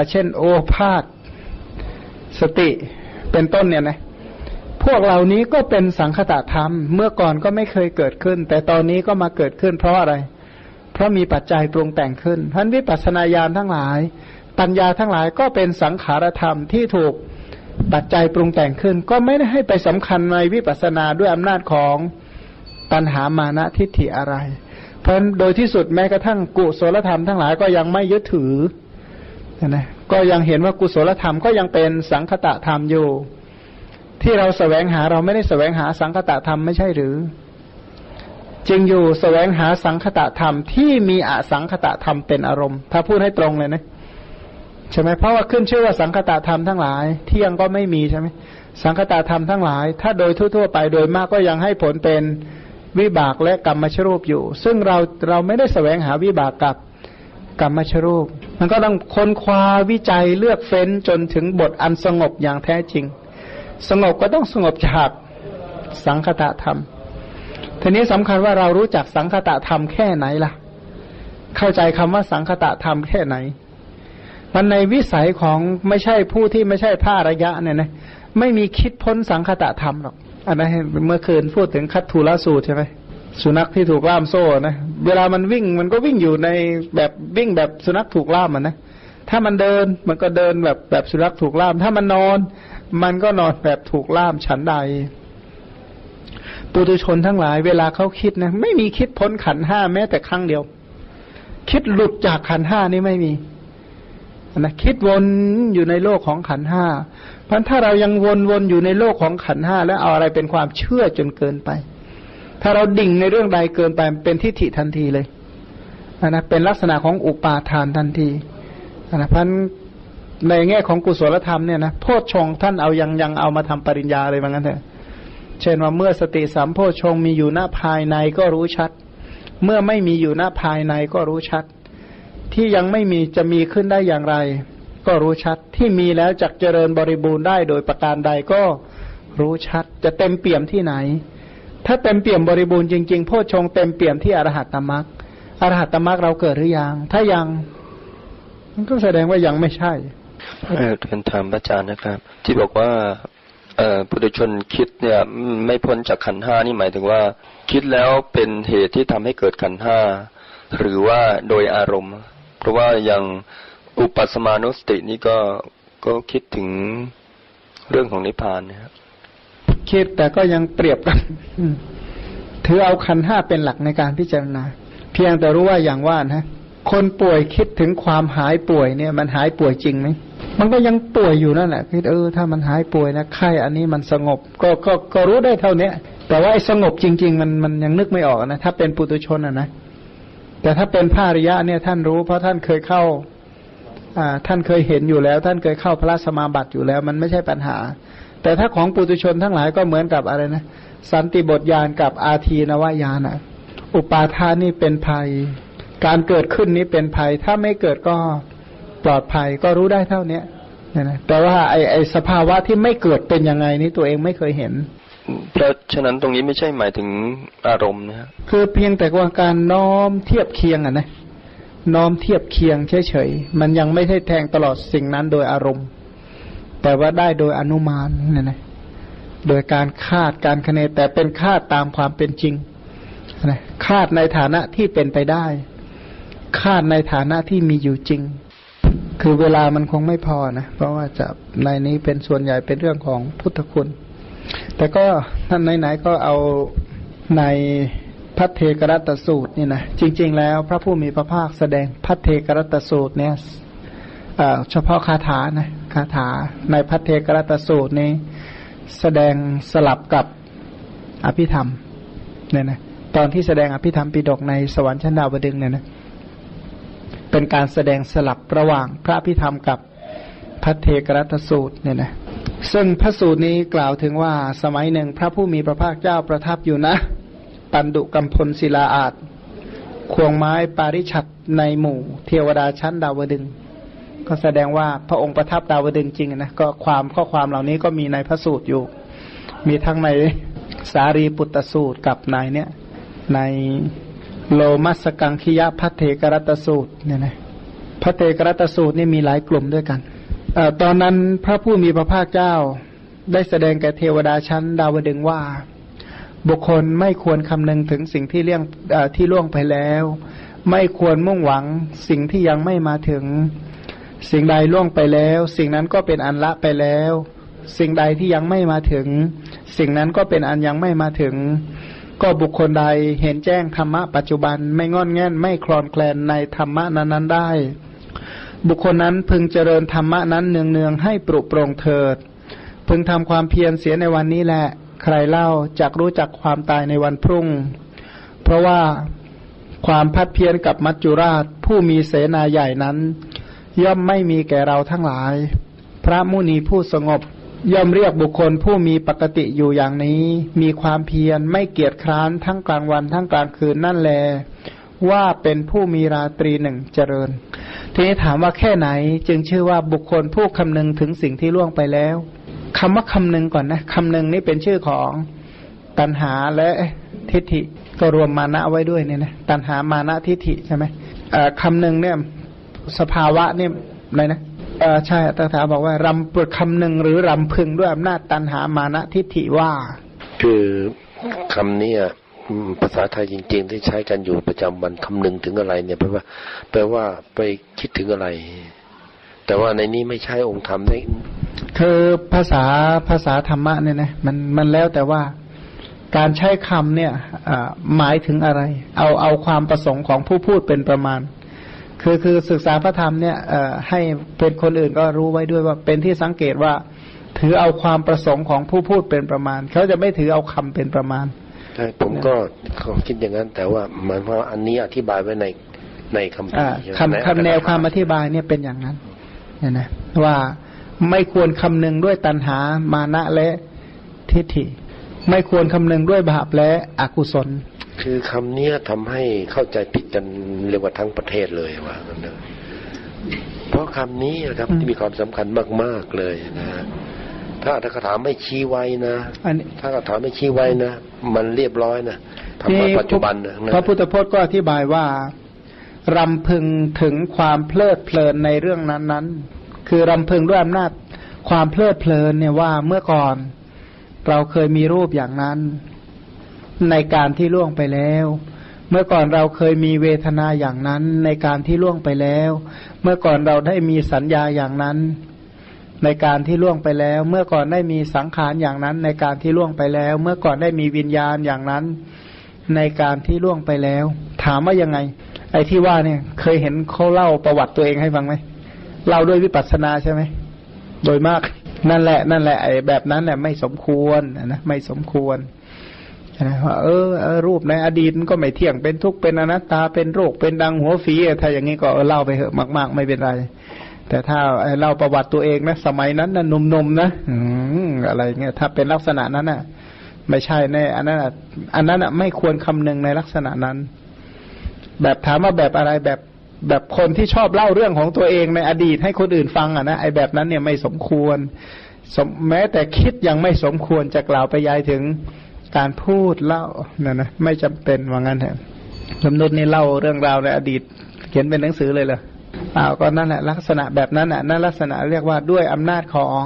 เช่นโอภาษสติเป็นต้นเนี่ยนะพวกเหล่านี้ก็เป็นสังคตะธรรม เมื่อก่อนก็ไม่เคยเกิดขึ้น แต่ตอนนี้ก็มาเกิดขึ้นเพราะอะไร เพราะมีปัจจัยปรุงแต่งขึ้นท่านวิปัสสนาญาณทั้งหลาย ปัญญาทั้งหลายก็เป็นสังขารธรรมที่ถูกปัจจัยปรุงแต่งขึ้น ก็ไม่ได้ให้ไปสำคัญในวิปัสสนาด้วยอำนาจของตัณหามานะทิฏฐิอะไร เพราะโดยที่สุดแม้กระทั่งกุศลธรรมทั้งหลายก็ยังไม่ยึดถือนะก็ยังเห็นว่ากุศลธรรมก็ยังเป็นสังคตะธรรมอยู่ ที่เราสแสวงหาเราไม่ได้สแสวงหาสังคตะธรรมไม่ใช่หรือ จึงอยู่สแสวงหาสังคตะธรรมที่มีอสังคตะธรรมเป็นอารมณ์ ถ้าพูดให้ตรงเลยนะใช่ไหมเพราะว่าขึ้นชื่อว่าสังคตะธรรมทั้งหลาย เที่ยงก็ไม่มีใช่ไหมสังคตะธรรมทั้งหลาย ถ้าโดยทั่วๆไปโดยมากก็ยังให้ผลเป็น วิบากและกรรมชรูปอยู่ ซึ่งเราเราไม่ได้สแสวงหาวิบากกับกรรมชรูป มันก็ต้องค้นคว้าวิจัยเลือกเฟ้นจนถึงบทอันสงบอย่างแท้จริง สงบก็ต้องสงบจากสังคตะธรรม ทีนี้สำคัญว่าเรารู้จักสังคตะธรรมแค่ไหนล่ะ เข้าใจคำว่าสังคตะธรรมแค่ไหน มันในวิสัยของไม่ใช่ผู้ที่ไม่ใช่พระระยะเนี่ยนะไม่มีคิดพ้นสังคตะธรรมหรอก อันนั้นเมื่อคืนพูดถึงคัตทูลสูตรใช่ไหมสุนัขที่ถูกล่ามโซ่นะเวลามันวิ่งมันก็วิ่งอยู่ในแบบวิ่งแบบสุนัขถูกล่ามมันนะถ้ามันเดินมันก็เดินแบบแบบสุนัขถูกล่าม ถ้ามันนอน มันก็นอนแบบถูกล่ามฉันใดปุถุชนทั้งหลาย เวลาเขาคิดนะไม่มีคิดพ้นขันห้าแม้แต่ครั้งเดียว คิดหลุดจากขันห้านี่ไม่มีนะคิดวนอยู่ในโลกของขันห้า เพราะถ้าเรายังวนวนอยู่ในโลกของขันห้าแล้วเอาอะไรเป็นความเชื่อจนเกินไป ถ้าเราดิ่งในเรื่องใดเกินไปเป็นทิฏฐิทันทีเลยนะเป็นลักษณะของอุปาทานทันทีนะพันในแง่ของกุศลธรรมเนี่ยนะโพชฌงท่านเอายังยังเอามาทำปริญญาเลยว่างั้นเถอะเช่นว่าเมื่อสติสามโพชฌงมีอยู่หน้าภายในก็รู้ชัด เมื่อไม่มีอยู่หน้าภายในก็รู้ชัด ที่ยังไม่มีจะมีขึ้นได้อย่างไร ก็รู้ชัดที่มีแล้วจักเจริญบริบูรณ์ได้โดยประการใดก็รู้ชัด จะเต็มเปี่ยมที่ไหน ถ้าเต็มเปี่ยมบริบูรณ์จริงๆโพชฌงเต็มเปี่ยมที่อรหัตตมรักอรหัตตมรักเราเกิดหรือยัง ถ้ายังมันก็แสดงว่ายังไม่ใช่เออเป็นถามอาจารย์นะครับ ที่บอกว่าเอ่อปุถุชนคิดเนี่ยไม่พ้นจากขันห้านี่หมายถึงว่า คิดแล้วเป็นเหตุที่ทำให้เกิดขันห้าหรือว่าโดยอารมณ์ เพราะว่าย่าง อุปสมานุสตินี่ก็ก็คิดถึงเรื่องของนิพพานนะครับคิดแต่ก็ยังเปรียบกันถือเอาขันห้าเป็นหลักในการพิจารณา เพียงแต่รู้ว่าอย่างว่านะคนป่วยคิดถึงความหายป่วยเนี่ย มันหายป่วยจริงไหมมันก็ยังป่วยอยู่นั่นแหละคิดเออถ้ามันหายป่วยนะไข้อันนี้มันสงบ ก็ก็ก็รู้ได้เท่าเนี้ยแต่ว่าไอ้สงบจริง ๆ มันมันยังนึกไม่ออกนะถ้าเป็นปุตุชนอะนะแต่ถ้าเป็นพระริยะเนี่ยท่านรู้เพราะท่านเคยเข้าอ่า ท่านเคยเห็นอยู่แล้ว ท่านเคยเข้าพระสมาบัติอยู่แล้ว มันไม่ใช่ปัญหา แต่ถ้าของปุตุชนทั้งหลายก็เหมือนกับอะไรนะสันติบทยานกับอาทีนวายานอะอุปาทานนี่เป็นภัย การเกิดขึ้นนี้เป็นภัย ถ้าไม่เกิดก็ปลอดภัยก็รู้ได้เท่าเนี้ยนะแต่ว่าไอไอสภาวะที่ไม่เกิดเป็นยังไงนี่ตัวเองไม่เคยเห็นเพราะฉะนั้นตรงนี้ไม่ใช่หมายถึงอารมณ์นะคือเพียงแต่ว่าการน้อมเทียบเคียงอะนะ น้อมเทียบเคียงเฉยๆ มันยังไม่ได้แทงตลอดสิ่งนั้นโดยอารมณ์ แต่ว่าได้โดยอนุมานเนี่ยนะโดยการคาดการคะเนแต่เป็นคาดตามความเป็นจริงนะคาดในฐานะที่เป็นไปได้ คาดในฐานะที่มีอยู่จริง คือเวลามันคงไม่พอนะเพราะว่าจะในนี้เป็นส่วนใหญ่เป็นเรื่องของพุทธคุณ แต่ก็ท่านไหนๆก็เอาใน พัทเทกรัตสูตรนี่นะจริง ๆ แล้วพระผู้มีพระภาคแสดงพัทเทกรัตสูตรเนี่ยเฉพาะคาถานะคาถาในพัทเทกรัตสูตรนี้ แสดงสลับกับอภิธรรมเนี่ยนะตอนที่แสดงอภิธรรมปิดกในสวรรค์ชั้นดาวดึงเนี่ยนะเป็นการแสดงสลับระหว่างพระอภิธรรมกับพัทเทกรัตสูตรเนี่ยนะซึ่งพระสูตรนี้กล่าวถึงว่าสมัยหนึ่งพระผู้มีพระภาคเจ้าประทับอยู่นะ ปันดุกัมพลศิลาอาจควงไม้ปาริชัดในหมู่ เทวดาชั้นดาวดึง ก็แสดงว่าพระองค์ประทับดาวดึงจริงนะก็ความข้อความเหล่านี้ก็มีในพระสูตรอยู่ มีทั้งในสารีปุตตสูตรกับในเนี่ย ในโลมัสกังคิยะพัทเทกรัตสูตรเนี่ยนะพระเทกรัตสูตรนี่มีหลายกลุ่มด้วยกันอตอนนั้นพระผู้มีพระภาคเจ้าได้แสดงแก่เทวดาชั้นดาวดึงว่า บุคคลไม่ควรคำนึงถึงสิ่งที่เลี่ยงที่ล่วงไปแล้ว ไม่ควรมุ่งหวังสิ่งที่ยังไม่มาถึง สิ่งใดล่วงไปแล้ว สิ่งนั้นก็เป็นอันละไปแล้ว สิ่งใดที่ยังไม่มาถึง สิ่งนั้นก็เป็นอันยังไม่มาถึง ก็บุคคลใดเห็นแจ้งธรรมะปัจจุบันไม่งอนแง่นไม่คลอนแคลนในธรรมะนั้นๆได้ บุคคลนั้นพึงเจริญธรรมะนั้นเนืองๆให้ปรุโปรงเถิด พึงทำความเพียรเสียในวันนี้แหละ ใครเล่าจักรู้จักความตายในวันพรุ่ง เพราะว่าความพัดเพี้ยรกับมัจจุราชผู้มีเสนาใหญ่นั้น ย่อมไม่มีแก่เราทั้งหลาย พระมุนีผู้สงบ ย่อมเรียกบุคคลผู้มีปกติอยู่อย่างนี้ มีความเพียรไม่เกียจคร้านทั้งกลางวันทั้งกลางคืนนั่นแล ว่าเป็นผู้มีราตรีหนึ่งเจริญ ทีนี้ถามว่าแค่ไหนจึงชื่อว่าบุคคลผู้คำนึงถึงสิ่งที่ล่วงไปแล้ว คำว่าคำนึงก่อนนะคำหนึ่งนี่เป็นชื่อของตัณหาและทิฏฐิก็รวมมานะไว้ด้วยเนี่ยนะตัณหามานะทิฏฐิใช่ไหมคำหนึ่งเนี่ย สภาวะเนี่ยอะไรนะเออใช่ตถาบอกว่ารำเปิดคำหนึ่งหรือรำพึงด้วยอำนาจตันหามานะทิฏฐิว่า คือคำนี้ภาษาไทยจริง ๆ ที่ใช้กันอยู่ประจำวันคำหนึ่งถึงอะไร เนี่ยแปลว่า แปลว่าไปคิดถึงอะไร แต่ว่าในนี้ไม่ใช่องค์ธรรมได้คือภาษาภาษาธรรมะเนี่ยนะมันมันแล้วแต่ว่าการใช้คำเนี่ยหมายถึงอะไร เอาเอาความประสงค์ของผู้พูดเป็นประมาณ คือคือศึกษาพระธรรมเนี่ยให้เป็นคนอื่นก็รู้ไว้ด้วยว่าเป็นที่สังเกตว่า ถือเอาความประสงค์ของผู้พูดเป็นประมาณ เขาจะไม่ถือเอาคำเป็นประมาณใช่ผมก็คิดอย่างนั้น แต่ว่าหมายว่าอันนี้อธิบายไว้ในในคำคำคำแนวความอธิบายเนี่ยเป็นอย่างนั้น เนี่ยนะว่าไม่ควรคำนึงด้วยตัณหามานะและทิฏฐิ ไม่ควรคำนึงด้วยบาปและอกุศล คือคำนี้ทำให้เข้าใจผิดกันเรียกว่าทั้งประเทศเลยว่ากันเนอะเพราะคำนี้นะครับที่มีความสำคัญมาก ๆ เลยนะถ้าถ้าถามไม่ชี้ไว้นะถ้าถามไม่ชี้ไว้นะ มันเรียบร้อยนะทำมาปัจจุบันนะพระพุทธพจน์ก็อธิบายว่ารำพึงถึงความเพลิดเพลินในเรื่องนั้นๆ คือรำพึงด้วยอำนาจความเพลิดเพลินเนี่ยว่าเมื่อก่อน เราเคยมีรูปอย่างนั้น ในการที่ล่วงไปแล้ว เมื่อก่อนเราเคยมีเวทนาอย่างนั้น ในการที่ล่วงไปแล้ว เมื่อก่อนเราได้มีสัญญาอย่างนั้น ในการที่ล่วงไปแล้ว เมื่อก่อนได้มีสังขารอย่างนั้น ในการที่ล่วงไปแล้ว เมื่อก่อนได้มีวิญญาณอย่างนั้น ในการที่ล่วงไปแล้ว ถามว่ายังไง ไอ้ที่ว่าเนี่ย เคยเห็นเขาเล่าประวัติตัวเองให้ฟังไหม เล่าด้วยวิปัสสนาใช่ไหม โดยมาก นั่นแหละ นั่นแหละไอ้แบบนั้นแหละไม่สมควรนะไม่สมควรนะว่าเออรูปในอดีตมันก็ไม่เที่ยงเป็นทุกข์เป็นอนัตตาเป็นโรคเป็นดังหัวฝีถ้าอย่างนี้ก็เล่าไปเหอะมาก ๆ ไม่เป็นไร แต่ถ้าเล่าประวัติตัวเองนะสมัยนั้นนะหนุ่มๆนะอืมอะไรเงี้ยถ้าเป็นลักษณะนั้นน่ะ ไม่ใช่แน่อันนั้นอันนั้นอะไม่ควรคำนึงในลักษณะนั้น แบบถามว่าแบบอะไรแบบ แบบคนที่ชอบเล่าเรื่องของตัวเองในอดีตให้คนอื่นฟังอะนะไอ้แบบนั้นเนี่ยไม่สมควรมแม้แต่คิดยังไม่สมควรจะกล่าวไปยายถึงการพูดเล่านี่ยนะไม่จำเป็นว่างั้นแหละสมนุษนี่เล่าเรื่องราวในอดีต เขียนเป็นหนังสือเลยเหรออ้าวก็นั่นแหละลักษณะแบบนั้นอะนั่นลักษณะเรียกว่าด้วยอำนาจของ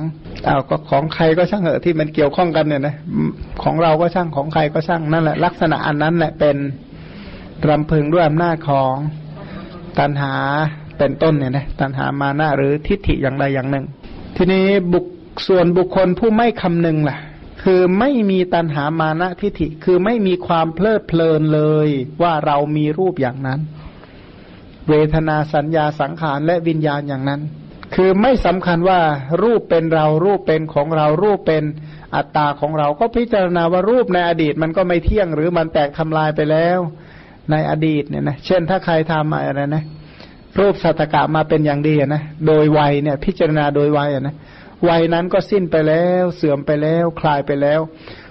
อ้าวก็ของใครก็ช่างเหอะที่มันเกี่ยวข้องกันเนี่ยนะของเราก็ช่างของใครก็ช่างนั่นแหละลักษณะอันนั้นแหละเป็นรำพึงด้วยอำนาจของ ตัณหาเป็นต้นเนี่ยนะตัณหามานะหรือทิฏฐิอย่างใดอย่างหนึ่ง ทีนี้บุคส่วนบุคคลผู้ไม่คำนึงล่ะ คือไม่มีตัณหามานะทิฏฐิคือไม่มีความเพลิดเพลินเลย ว่าเรามีรูปอย่างนั้น เวทนาสัญญาสังขารและวิญญาณอย่างนั้น คือไม่สำคัญว่ารูปเป็นเรารูปเป็นของเรารูปเป็นอัตตาของเราก็พิจารณาว่ารูปในอดีตมันก็ไม่เที่ยงหรือมันแตกทำลายไปแล้ว ในอดีตเนี่ยนะเช่นถ้าใครทำอะไรนะ รูปสัตกะมาเป็นอย่างดีนะโดยวัยเนี่ย พิจารณาโดยวัยนะวัยนั้นก็สิ้นไปแล้วเสื่อมไปแล้ว คลายไปแล้ว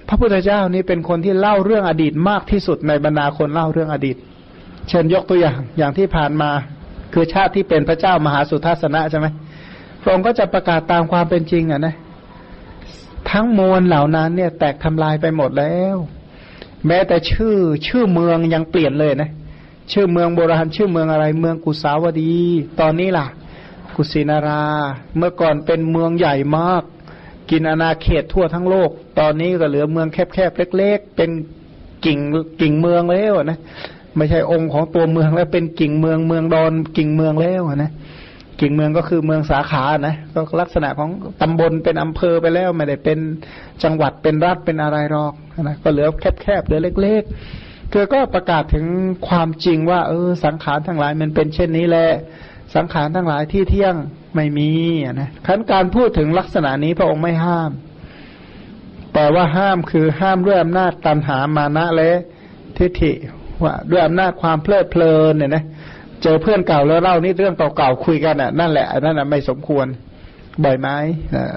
พระพุทธเจ้านี้เป็นคนที่เล่าเรื่องอดีตมากที่สุดในบรรดาคนเล่าเรื่องอดีต เช่นยกตัวอย่างอย่างที่ผ่านมาคือชาติที่เป็นพระเจ้ามหาสุทัศนะใช่ไหมพระองค์ก็จะประกาศตามความเป็นจริงอะนะทั้งมวลเหล่านั้นเนี่ยแตกทำลายไปหมดแล้ว แม้แต่ชื่อชื่อเมืองยังเปลี่ยนเลยนะ ชื่อเมืองโบราณชื่อเมืองอะไร เมืองกุสาวดี ตอนนี้ล่ะ กุสินารา เมื่อก่อนเป็นเมืองใหญ่มาก กินอาณาเขตทั่วทั้งโลก ตอนนี้ก็เหลือเมืองแคบๆเล็ก ๆ เป็นกิ่งกิ่งเมืองแล้วนะ ไม่ใช่องค์ของตัวเมืองแล้วเป็นกิ่งเมืองเมืองดอนกิ่งเมืองแล้วนะ กิ่งเมืองก็คือเมืองสาขานะก็ลักษณะของตำบลเป็นอำเภอไปแล้วไม่ได้เป็นจังหวัดเป็นรัฐเป็นอะไรหรอกนะก็เหลือแคบๆเหลือเล็กๆคือก็ประกาศถึงความจริงว่า เออ สังขารทั้งหลายมันเป็นเช่นนี้แหละสังขารทั้งหลายที่เที่ยงไม่มีนะขั้นการพูดถึงลักษณะนี้พระองค์ไม่ห้าม แต่ว่าห้ามคือห้ามด้วยอำนาจตันหามานะและทิฏฐิว่าด้วยอำนาจความเพลิดเพลินเนี่ยนะ เจอเพื่อนเก่าแล้วเล่านี่เรื่องเก่าๆคุยกันอะนั่นแหละนั่นแหะไม่สมควรบ่อยไหม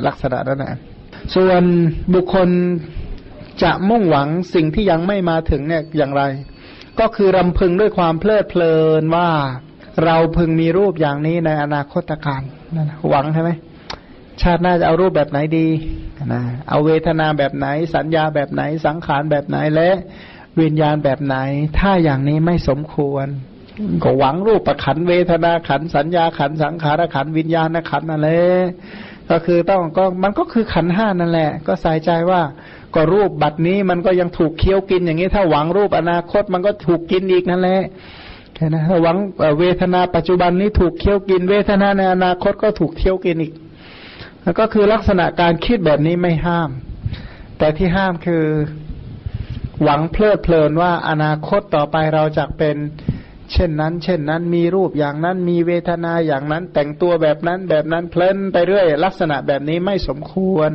ลักษณะนั้นนะส่วนบุคคลจะมุ่งหวังสิ่งที่ยังไม่มาถึงเนี่ยอย่างไร ก็คือรำพึงด้วยความเพลิดเพลินว่าเราพึงมีรูปอย่างนี้ในอนาคตการนั่นหวังใช่ไหมชาติหน้าจะเอารูปแบบไหนดีนะเอาเวทนาแบบไหน สัญญาแบบไหนสังขารแบบไหนและวิญญาณแบบไหน ถ้าอย่างนี้ไม่สมควร ก็หวังรูปประขันเวทนาขันสัญญาขันสังขารขันวิญญาณขันนั่นแหละก็คือต้องก็มันก็คือขันห้านั่นแหละ ก็ใส่ใจว่าก็รูปบัตรนี้มันก็ยังถูกเคี้ยวกินอย่างนี้ ถ้าหวังรูปอนาคตมันก็ถูกกินอีกนั่นแหละนะถ้าหวังเวทนาปัจจุบันนี้ถูกเคี้ยวกิน เวทนาในอนาคตก็ถูกเคี้ยวกินอีกแล้วก็คือลักษณะการคิดแบบนี้ไม่ห้าม แต่ที่ห้ามคือ หวังเพลิดเพลินว่าอนาคตต่อไปเราจะเป็น เช่นนั้น เช่นนั้นมีรูปอย่างนั้นมีเวทนาอย่างนั้น แต่งตัวแบบนั้นแบบนั้นเพลินไปเรื่อย ลักษณะแบบนี้ไม่สมควร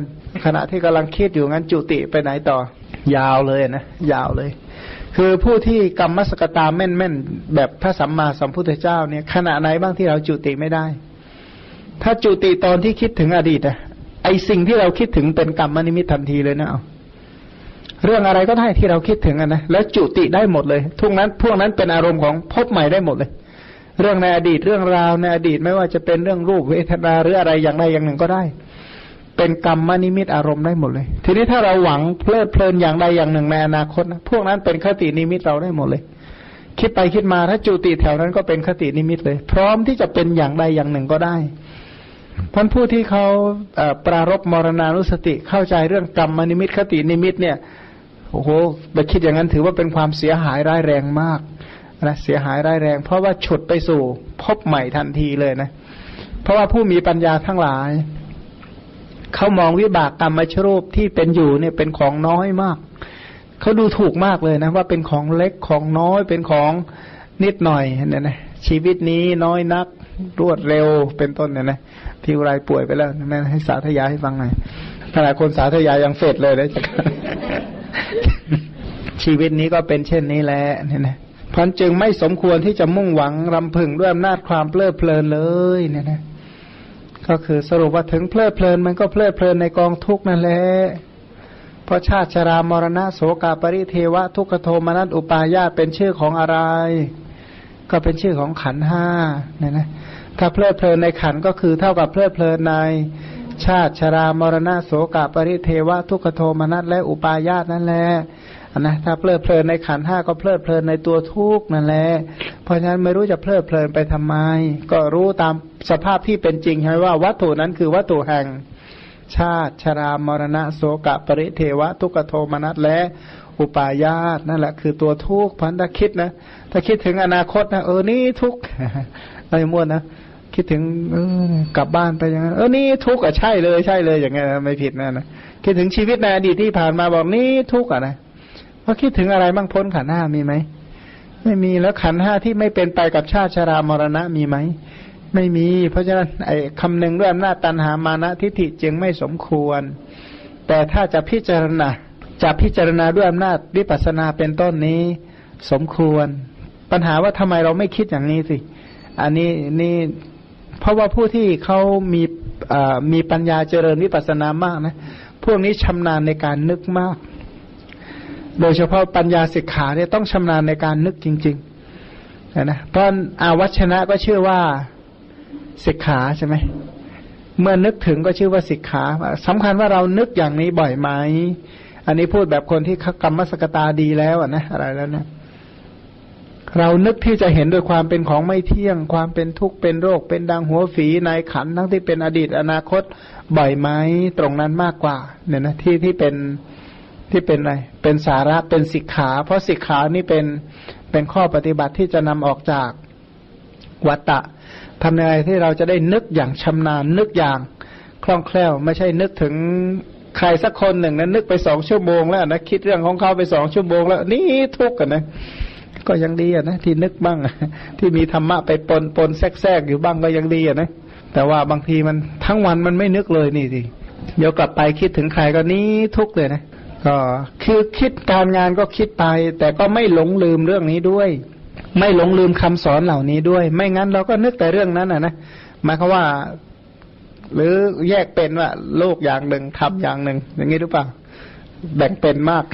ขณะที่กำลังคิดอยู่งั้นจุติไปไหนต่อ ยาวเลยนะ ยาวเลย คือผู้ที่กรรมสกตาแม่นแม่นแบบพระสัมมาสัมพุทธเจ้าเนี่ยขณะไหนบ้างที่เราจุติไม่ได้ ถ้าจุติตอนที่คิดถึงอดีตอะไอสิ่งที่เราคิดถึงเป็นกรรมนิมิตทันทีเลยนะเอา เรื่องอะไรก็ได้ที่เราคิดถึงนะแล้วจุติได้หมดเลยทุกนั้นพวกนั้นเป็นอารมณ์ของพบใหม่ได้หมดเลย เรื่องในอดีตเรื่องราวในอดีตไม่ว่าจะเป็นเรื่องรูปเวทนาหรืออะไรอย่างใดอย่างหนึ่งก็ได้ เป็นกรรมนิมิตอารมณ์ได้หมดเลย ทีนี้ถ้าเราหวังเพลิดเพลินอย่างใดอย่างหนึ่งในอนาคตนะพวกนั้นเป็นคตินิมิตเราได้หมดเลย คิดไปคิดมาถ้าจุติแถวนั้นก็เป็นคตินิมิตเลย พร้อมที่จะเป็นอย่างใดอย่างหนึ่งก็ได้ฉะนั้นผู้ที่เขาปรารภมรณานุสติเข้าใจเรื่องกรรมนิมิตคตินิมิตเนี่ย โอ้โหไปคิดอย่างนั้นถือว่าเป็นความเสียหายร้ายแรงมากนะเสียหายร้ายแรง เพราะว่าฉุดไปสู่พบใหม่ทันทีเลยนะ เพราะว่าผู้มีปัญญาทั้งหลาย เขามองวิบากกรรมชรูปที่เป็นอยู่เนี่ยเป็นของน้อยมาก เขาดูถูกมากเลยนะ ว่าเป็นของเล็กของน้อยเป็นของนิดหน่อยเนี่ยนะชีวิตนี้น้อยนักรวดเร็วเป็นต้นเนี่ยนะที่ไรป่วยไปแล้วแม่ให้สาธยายให้ฟังหน่อยขณะคนสาธยายยังเฟดเลยเลย ชีวิตนี้ก็เป็นเช่นนี้แหละเนี่ยนะพันจึงไม่สมควรที่จะมุ่งหวังรำพึงด้วยอำนาจความเพลิดเพลินเลยเนี่ยนะ ก็คือสรุปว่าถึงเพลิดเพลินมันก็เพลิดเพลินในกองทุกนั่นแหละเพราะชาติชรามรณะโสกาปริเทวะ ทุกขโทมนัสอุปาญาตเป็นชื่อของอะไร ก็เป็นชื่อของขันห้าเนี่ยนะถ้าเพลิดเพลินในขันก็คือเท่ากับเพลิดเพลินใน ชาติชรามรณะโสกาปริเทวะทุกขโทมนัสและอุปาญาตนั่นแหละนะถ้าเพลิดเพลินในขันห้าก็เพลิดเพลินในตัวทุกนั่นแหละเพราะฉะนั้นไม่รู้จะเพลิดเพลินไปทำไม ก็รู้ตามสภาพที่เป็นจริงใช่ว่าวัตถุนั้นคือวัตถุแห่ง ชาติชรามรณะโสกะปริเทวะ ทุกขโทมนัสและอุปาญาตนั่นแหละคือตัวทุกพันธะคิดนะ ถ้าคิดถึงอนาคตนะเออนี่ทุกอะไรมั่วนะ คิดถึง เออกลับบ้านไปอย่างนั้นเออนี่ทุกข์อะใช่เลยใช่เลยอย่างเงี้ยไม่ผิดนะนะคิดถึงชีวิตในอดีตที่ผ่านมาบอกนี่ทุกข์อะนะว่าคิดถึงอะไรบ้างพ้นขันห้ามีไหมไม่มีแล้วขันห้าที่ไม่เป็นไปกับชาติชรามรณะมีไหมไม่มี เพราะฉะนั้นไอ้คำหนึ่งด้วยอำนาจตันหามานะทิฏฐิจึงไม่สมควร แต่ถ้าจะพิจารณาจะพิจารณาด้วยอำนาจวิปัสสนาเป็นต้นนี้ สมควร ปัญหาว่าทำไมเราไม่คิดอย่างนี้สิ อันนี้นี่ เพราะว่าผู้ที่เขามีมีปัญญาเจริญวิปัสสนามากนะ พวกนี้ชำนาญในการนึกมาก โดยเฉพาะปัญญาสิกขาเนี่ยต้องชำนาญในการนึกจริงๆนะเพราะอาวัชนะก็ชื่อว่าสิกขาใช่ไหมเมื่อนึกถึงก็ชื่อว่าสิกขาสำคัญว่าเรานึกอย่างนี้บ่อยไหมอันนี้พูดแบบคนที่กรรมสกตาดีแล้วนะอะไรแล้วเนะ เรานึกที่จะเห็นโดยความเป็นของไม่เที่ยง ความเป็นทุกข์เป็นโรค เป็นดังหัวฝีในขันทั้งที่เป็นอดีตอนาคตบ่อยไหมตรงนั้นมากกว่า เนี่ยนะที่ที่เป็นที่เป็นอะไร เป็นสาระเป็นสิกขา เพราะสิกขานี่เป็นเป็นข้อปฏิบัติที่จะนำออกจากวัตตะทำยังไงที่เราจะได้นึกอย่างชำนาญนึกอย่างคล่องแคล่ว ไม่ใช่นึกถึงใครสักคนหนึ่งนะนึกไปสองชั่วโมงแล้วนะคิดเรื่องของเขาไปสองชั่วโมงแล้ว นี่ทุกข์กันนะ ก็ยังดีอะนะที่นึกบ้าง ที่มีธรรมะไปปนปนแทรกอยู่บ้างก็ยังดีอะนะแต่ว่าบางทีมันทั้งวันมันไม่นึกเลยนี่สิเดี๋ยวกลับไปคิดถึงใครก็นี้ทุกเลยนะก็คือคิดการงานก็คิดไป แต่ก็ไม่หลงลืมเรื่องนี้ด้วย ไม่หลงลืมคำสอนเหล่านี้ด้วย ไม่งั้นเราก็นึกแต่เรื่องนั้นอะนะหมายความว่า หรือแยกเป็นว่าโลกอย่างหนึ่งทำอย่างหนึ่งอย่างนี้หรือเปล่าแบ่งเป็นมาก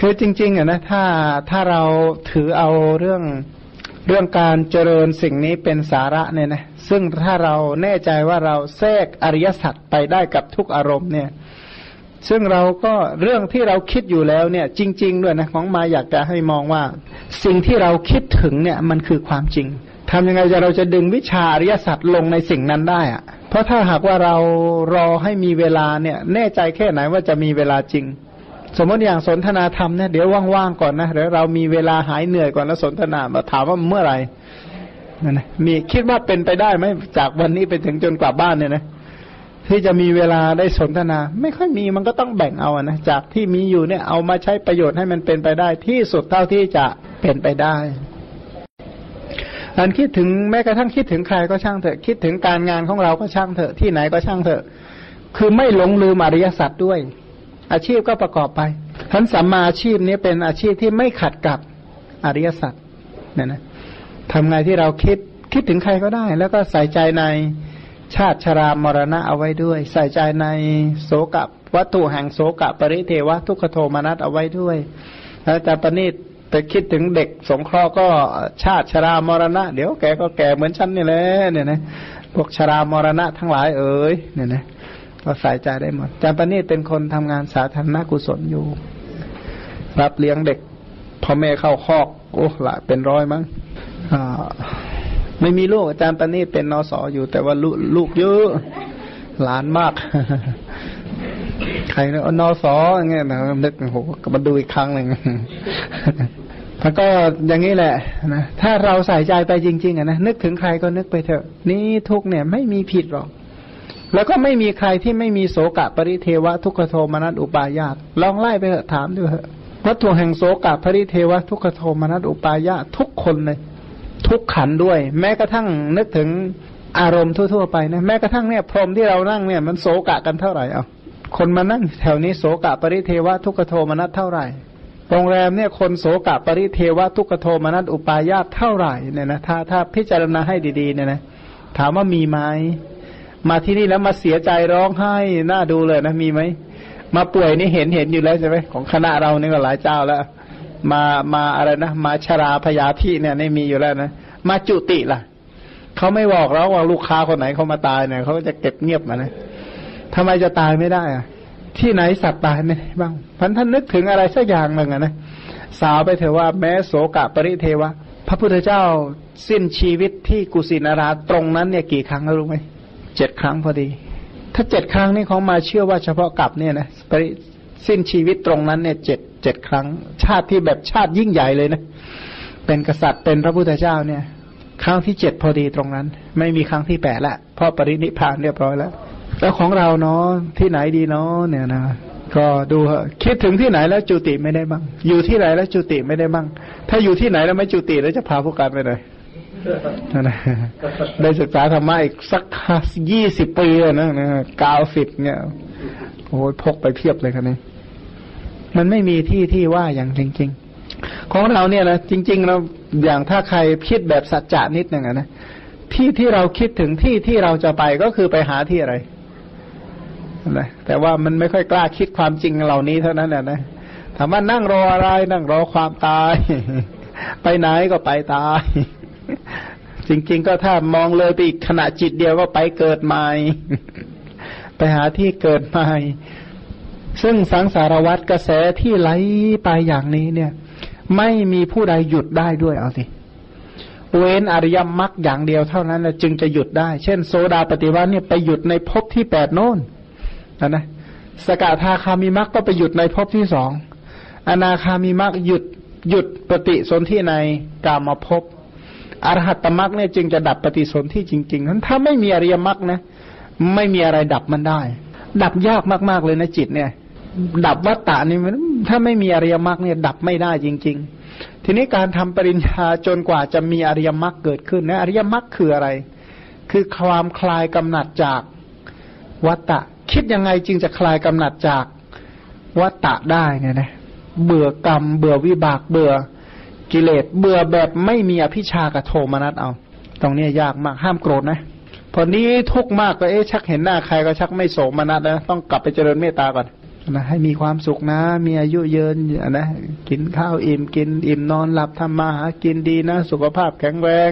คือจริงๆอะนะถ้าถ้าเราถือเอาเรื่องเรื่องการเจริญสิ่งนี้เป็นสาระเนี่ยนะซึ่งถ้าเราแน่ใจว่าเราแทรกอริยสัจไปได้กับทุกอารมณ์เนี่ย ซึ่งเราก็เรื่องที่เราคิดอยู่แล้วเนี่ย จริง ๆ ด้วยนะของมาอยากจะให้มองว่า สิ่งที่เราคิดถึงเนี่ยมันคือความจริงทำยังไงจะเราจะดึงวิชาอริยสัจลงในสิ่งนั้นได้อะเพราะถ้าหากว่าเรารอให้มีเวลาเนี่ย แน่ใจแค่ไหนว่าจะมีเวลาจริง สมมติอย่างสนทนาธรรมเนี่ยเดี๋ยวว่างๆก่อนนะเดี๋ยวเรามีเวลาหายเหนื่อยก่อนแล้วสนทนามาถามว่าเมื่อไหร่นั่นนะมีคิดว่าเป็นไปได้ไหมจากวันนี้ไปถึงจนกลับบ้านเนี่ยนะที่จะมีเวลาได้สนทนา ไม่ค่อยมีมันก็ต้องแบ่งเอาอะนะจากที่มีอยู่เนี่ยเอามาใช้ประโยชน์ให้มันเป็นไปได้ที่สุดเท่าที่จะเป็นไปได้อันคิดถึงแม้กระทั่งคิดถึงใครก็ช่างเถอะ คิดถึงการงานของเราก็ช่างเถอะที่ไหนก็ช่างเถอะ คือไม่หลงลืมอริยสัจด้วย อาชีพก็ประกอบไปทั้นสัมมาอาชีพนี้เป็นอาชีพที่ไม่ขัดกับอริยสัจเนี่ยนะทำไงที่เราคิดคิดถึงใครก็ได้ แล้วก็ใส่ใจในชาติชรามรณะเอาไว้ด้วย ใส่ใจในโสกวัตถุแห่งโสกปริเทวะทุกขโทมนัสเอาไว้ด้วยแล้วแต่ประณีตไปคิดถึงเด็กสงเคราะห์ก็ชาติชรามรณะ เดี๋ยวแกก็แก่เหมือนฉันนี่แหละเนี่ยนะพวกชรามรณะทั้งหลายเอ๋ยเนี่ยนะ ก็ใส่ใจได้หมดอาจารย์ปณีตเป็นคนทำงานสาธารณกุศลอยู่ รับเลี้ยงเด็กพ่อแม่เข้าคอก โอ้หลายเป็นร้อยมั้งไม่มีลูกอาจารย์ปณีตเป็นนอสออยู่ แต่ว่าลูกลูกเยอะหลานมาก ใครเนี่ยนอสออย่างเงี้ยนะนึกโอ้โหมาดูอีกครั้งหนึ่งมันก็อย่างนี้แหละนะถ้าเราใส่ใจไปจริง ๆอะนะนึกถึงใครก็นึกไปเถอะ นี่ทุกเนี่ย ไม่มีผิดหรอก แล้วก็ไม่มีใครที่ไม่มีโสกะปริเทวะทุกขโทมนัสอุปายาตลองไล่ไปถามดูเถอะวัตถุแห่งโสกะปริเทวะทุกขโทมนัสอุปายาตทุกคนเลย ทุกขันด้วย แม้กระทั่งนึกถึงอารมณ์ทั่ว ๆ ไปนะแม้กระทั่งเนี่ยพรมที่เรานั่งเนี่ยมันโสกะกันเท่าไหร่เอาคนมานั่งแถวนี้โสกะปริเทวะทุกขโทมนัสเท่าไหร่โรงแรมเนี่ยคนโสกะปริเทวะทุกขโทมนัสอุปายาตเท่าไหร่เนี่ยนะถ้าถ้าพิจารณาให้ดีๆเนี่ยนะถามว่ามีไหม มาที่นี่แล้วมาเสียใจร้องไห้น่าดูเลยนะมีไหมมาป่วยนี่เห็นเห็นอยู่แล้วใช่ไหมของคณะเรานี่ก็หลายเจ้าแล้ว มามาอะไรนะมาชราพยาธิเนี่ยนี่มีอยู่แล้วนะมาจุติล่ะเขาไม่บอกแล้วว่าลูกค้าคนไหนเขามาตายเนี่ยเขาจะเก็บเงียบมานะทำไมจะตายไม่ได้อะที่ไหนสัตว์ตายไม่ได้บ้างพันท่านนึกถึงอะไรสักอย่างหนึ่งอะนะสาวไปเถอะว่าแม้โสกะปริเทวะ พระพุทธเจ้าสิ้นชีวิตที่กุสินาราตรงนั้นเนี่ยกี่ครั้งรู้ไหม เจ็ดครั้งพอดี ถ้าเจ็ดครั้งนี่ของมาเชื่อว่าเฉพาะกับเนี่ยนะปริสิ้นชีวิตตรงนั้นเนี่ยเจ็ดเจ็ดครั้ง ชาติที่แบบชาติยิ่งใหญ่เลยนะ เป็นกษัตริย์เป็นพระพุทธเจ้าเนี่ย ครั้งที่เจ็ดพอดีตรงนั้น ไม่มีครั้งที่แปดละเพราะปรินิพานเรียบร้อยแล้ว แล้วของเราเนาะที่ไหนดีเนาะเนี่ยนะก็ดูคิดถึงที่ไหนแล้วจุติไม่ได้บ้าง อยู่ที่ไหนแล้วจุติไม่ได้บ้าง ถ้าอยู่ที่ไหนแล้วไม่จุติแล้วจะพาพวกกันไปเลย นะได้ศึกษาธรรมะอีกสักยี่สิบปีนะนะเก้าสิบเนี่ยโอ้ยพกไปเพียบเลยครับนี่มันไม่มีที่ที่ว่าอย่างจริง ๆ ของเราเนี่ยนะจริงๆเราอย่างถ้าใครคิดแบบสัจจะนิดหนึ่งนะที่ที่เราคิดถึงที่ที่เราจะไปก็คือไปหาที่อะไรนะแต่ว่ามันไม่ค่อยกล้าคิดความจริงเหล่านี้เท่านั้นแหละนะถามว่านั่งรออะไร นั่งรอความตาย ไปไหนก็ไปตาย จริง ๆ ก็ถ้ามองเลยไปอีกขณะจิตเดียวก็ไปเกิดใหม่ไปหาที่เกิดใหม่ซึ่งสังสารวัตรกระแสที่ไหลไปอย่างนี้เนี่ย ไม่มีผู้ใดหยุดได้ด้วยเอาสิเว้นอริยมรรคอย่างเดียวเท่านั้นจึงจะหยุดได้ เช่น โซดาปฏิวัติเนี่ยไปหยุดในภพที่แปดโน่นนะนะสกทาคามิมรักก็ไปหยุดในภพที่สองอนาคามิมรักหยุดหยุดปฏิสนธิในกามภพ อรหัตตมักเนี่ยจึงจะดับปฏิสนธิจริงๆนั้นถ้าไม่มีอริยมรรคนะ ไม่มีอะไรดับมันได้ ดับยากมากๆเลยนะจิตเนี่ย ดับวัตตะนี่มันถ้าไม่มีอริยมรรคเนี่ยดับไม่ได้จริง ๆ ทีนี้การทำปริญญาจนกว่าจะมีอริยมรรคเกิดขึ้นนะอริยมรรคคืออะไร คือความคลายกำหนัดจากวัตตะ คิดยังไงจึงจะคลายกำหนัดจากวัตตะได้เนี่ยนะเบื่อกรรม เบื่อวิบากเบื่อ กิเลสเบื่อแบบไม่มีอภิชากับโทมนัสเอา ตรงนี้ยากมากห้ามโกรธนะ พอนี้ทุกข์มากก็เอ๊ะชักเห็นหน้าใครก็ชักไม่โสมนัสแล้วต้องกลับไปเจริญเมตตาก่อนนะให้มีความสุขนะ มีอายุยืนนะกินข้าวอิ่มกิน อิ่มนอนหลับทำมาหากินดีนะ สุขภาพแข็งแรง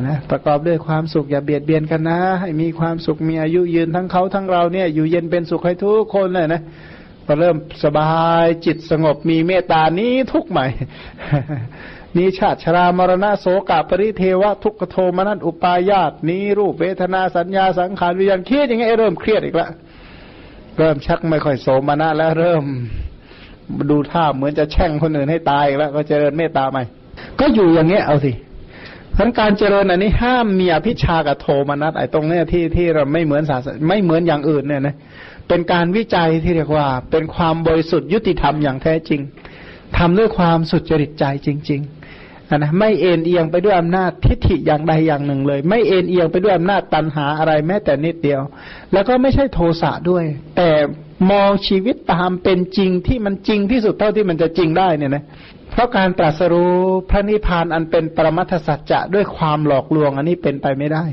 นะประกอบด้วยความสุขอย่าเบียดเบียนกันนะ ให้มีความสุขมีอายุยืนทั้งเขาทั้งเราเนี่ย อยู่เย็นเป็นสุขให้ทุกคนเลยนะ พอเริ่มสบายจิตสงบมีเมตตานี้ทุกใหม่ นี้ชาติชรามรณะโสกปริเทวะทุกขโทมนัสอุปายาตนี้รูปเวทนาสัญญาสังขารวิญญาณเครียดยังไงเริ่มเครียดอีกล้วเริ่มชักไม่ค่อยโสมนัสแล้วเริ่มดูท่าเหมือนจะแช่งคนอื่นให้ตายอีกแล้ว ก็เจริญเมตตาใหม่ ก็อยู่อย่างเงี้ยเอาสิทั้งการเจริญอันนี้ห้ามมีอภิชากับโทมนัสไอ้ตรงเนี้ยที่ที่เราไม่เหมือนศาสไม่เหมือนอย่างอื่นเนี่ยนะ เป็นการวิจัยที่เรียกว่า เป็นความบริสุทธิ์ยุติธรรมอย่างแท้จริงทำด้วยความสุจริตใจจริงๆนะไม่เอ็นเอียงไปด้วยอำนาจทิฏฐิอย่างใดอย่างหนึ่งเลย ไม่เอ็นเอียงไปด้วยอำนาจตันหาอะไรแม้แต่นิดเดียว แล้วก็ไม่ใช่โทสะด้วย แต่มองชีวิตตามเป็นจริงที่มันจริงที่สุดเท่าที่มันจะจริงได้เนี่ยนะเพราะการตรัสรู้พระนิพพานอันเป็นปรมัตถสัจจะด้วยความหลอกลวงอันนี้เป็นไปไม่ได้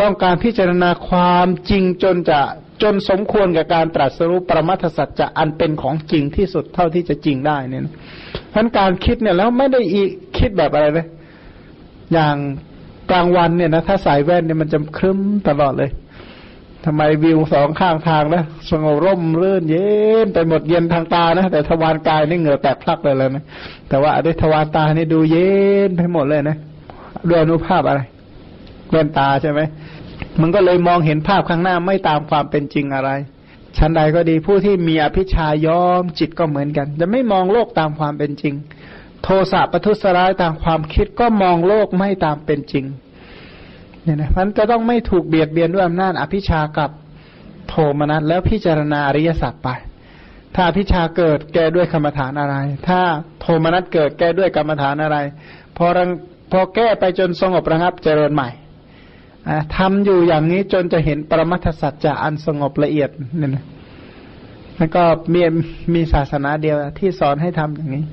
ต้องการพิจารณาความจริงจนจะ จนสมควรกับการตรัสรู้ประมัตถสัจจะอันเป็นของจริงที่สุดเท่าที่จะจริงได้เนี่ยเพราะการคิดเนี่ยแล้วไม่ได้อีคิดแบบอะไรเลยอย่างกลางวันเนี่ยนะถ้าใส่แว่นเนี่ยมันจะครึ้มตลอดเลยทำไมวิวสองข้างทางนะสงบร่มรื่นเย็นไปหมดเย็นทางตานะแต่ทวารกายนี่เหงื่อแตกพลักเลยเลยนะแต่ว่าด้วยทวารตานี่ดูเย็นไปหมดเลยนะด้วยอนุภาพอะไรแว่นตาใช่ไหม มันก็เลยมองเห็นภาพข้างหน้าไม่ตามความเป็นจริงอะไรชั้นใดก็ดีผู้ที่มีอภิชายอมจิตก็เหมือนกัน จะไม่มองโลกตามความเป็นจริง โทสะประทุษร้ายตามความคิดก็มองโลกไม่ตามเป็นจริงเนี่ยนะมันจะต้องไม่ถูกเบียดเบียนด้วยอำนาจอภิชากับโทมนัสแล้วพิจารณาอริยสัจไป ถ้าอภิชาเกิดแก้ด้วยกรรมฐานอะไร ถ้าโทมนัสเกิดแก้ด้วยกรรมฐานอะไร พอรังพอแก้ไปจนสงบระงับเจริญใหม่ ทำอยู่อย่างนี้จนจะเห็นปรมัตสัจจะอันสงบละเอียดเนี่ยนะแล้วก็มีมีศาสนาเดียวที่สอนให้ทำอย่างนี้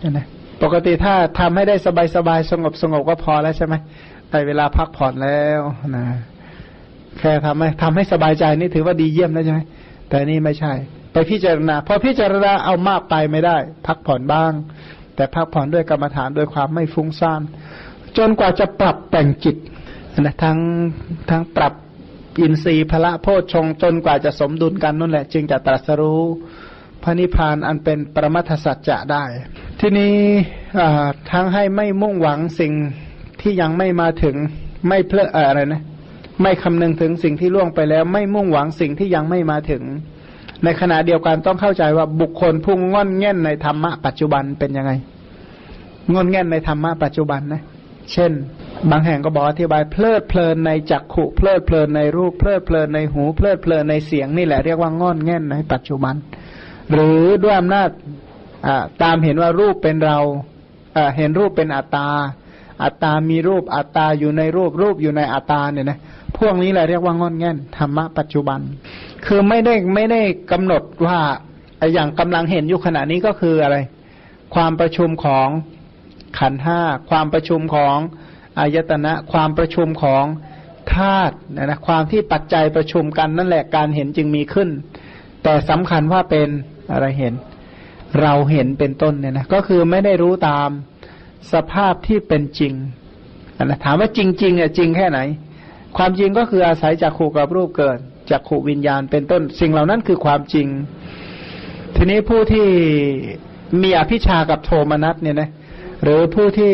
เนี่ยนะปกติถ้าทำให้ได้สบายสบายสงบสงบก็พอแล้วใช่ไหมแต่เวลาพักผ่อนแล้วนะแค่ทำให้ทำให้สบายใจนี่ถือว่าดีเยี่ยมแล้วใช่ไหมแต่นี่ไม่ใช่ ไปพิจารณาพอพิจารณาเอามากไปไม่ได้ พักผ่อนบ้าง แต่พักผ่อนด้วยกรรมฐานด้วยความไม่ฟุ้งซ่านจนกว่าจะปรับแต่งจิต นะทั้งทั้งปรับอินทรีย์พละโพชฌงจนกว่าจะสมดุลกันนั่นแหละ จึงจะตรัสรู้พระนิพพานอันเป็นประมัตถสัจจะได้ ที่นี้ทั้งให้ไม่มุ่งหวังสิ่งที่ยังไม่มาถึงไม่เพลออะไรนะ ไม่คำนึงถึงสิ่งที่ล่วงไปแล้ว ไม่มุ่งหวังสิ่งที่ยังไม่มาถึง ในขณะเดียวกันต้องเข้าใจว่าบุคคลพุ่งง่อนแง่นในธรรมะปัจจุบันเป็นยังไงง่อนแง่นในธรรมะปัจจุบันนะ เช่น บางแห่งก็บอกอธิบายเพลิดเพลินในจักขุเพลิดเพลินในรูปเพลิดเพลินในหูเพลิดเพลินในเสียงนี่แหละเรียกว่างอนแง่นในปัจจุบัน หรือด้วยอำนาจตามเห็นว่ารูปเป็นเราเห็นรูปเป็นอัตตา อัตตามีรูปอัตตาอยู่ในรูปรูปอยู่ในอัตตาเนี่ยนะพวกนี้แหละเรียกว่างอนแง่นธรรมะปัจจุบัน คือไม่ได้ไม่ได้กำหนดว่าอย่างกำลังเห็นอยู่ขณะนี้ก็คืออะไร ความประชุมของขันห้าความประชุมของ อายตนะความประชุมของธาตุนะนะความที่ปัจจัยประชุมกันนั่นแหละการเห็นจึงมีขึ้น แต่สำคัญว่าเป็นอะไรเห็น เราเห็นเป็นต้นเนี่ยนะก็คือไม่ได้รู้ตามสภาพที่เป็นจริงนะถามว่าจริงๆอะจริงแค่ไหน ความจริงก็คืออาศัยจากขู่กับรูปเกิดจากขู่วิญญาณเป็นต้น สิ่งเหล่านั้นคือความจริง ทีนี้ผู้ที่มีอภิชากับโทมนัสเนี่ยนะหรือผู้ที่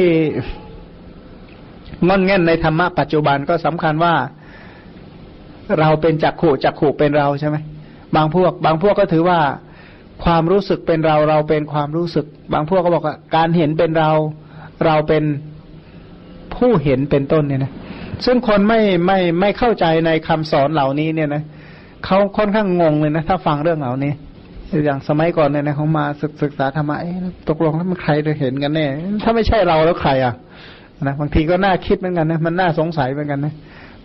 งอนแง่นในธรรมะปัจจุบันก็สำคัญว่า เราเป็นจักขู่จักขู่เป็นเราใช่ไหมบางพวก บางพวกก็ถือว่า ความรู้สึกเป็นเราเราเป็นความรู้สึก บางพวกก็บอกว่าการเห็นเป็นเราเราเป็นผู้เห็นเป็นต้นเนี่ยนะซึ่งคนไม่ไม่ไม่เข้าใจในคำสอนเหล่านี้เนี่ยนะเขาค่อนข้างงงเลยนะ ถ้าฟังเรื่องเหล่านี้ อย่างสมัยก่อนเนี่ยนะเขามาศึกศึกษาธรรมะตกลงแล้วมันใครจะเห็นกันแน่ ถ้าไม่ใช่เราแล้วใครอะ นะบางทีก็น่าคิดเหมือนกันนะมันน่าสงสัยเหมือนกันนะ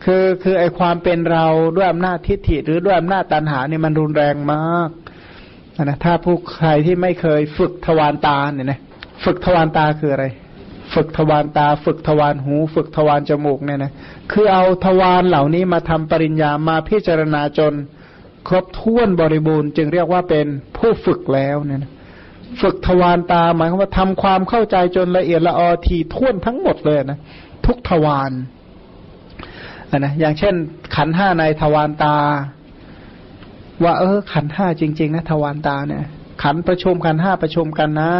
คือคือไอความเป็นเราด้วยอำนาจทิฏฐิหรือด้วยอำนาจตัณหาเนี่ยมันรุนแรงมากนะถ้าผู้ใครที่ไม่เคยฝึกทวารตาเนี่ยนะฝึกทวารตาคืออะไร ฝึกทวารตา ฝึกทวารหู ฝึกทวารจมูกเนี่ยนะคือเอาทวารเหล่านี้มาทำปริญญามาพิจารณาจน ครบถ้วนบริบูรณ์ จึงเรียกว่าเป็นผู้ฝึกแล้วเนี่ยนะ ฝึกทวารตาหมายความว่าทำความเข้าใจจนละเอียดละออทีท่วนทั้งหมดเลยนะทุกทวารนนะอย่างเช่น ขันห้าในทวารตา ว่า เออ ขันห้าจริง ๆ นะทวารตาเนี่ย ขันประชุมขันห้าประชุมกันนะ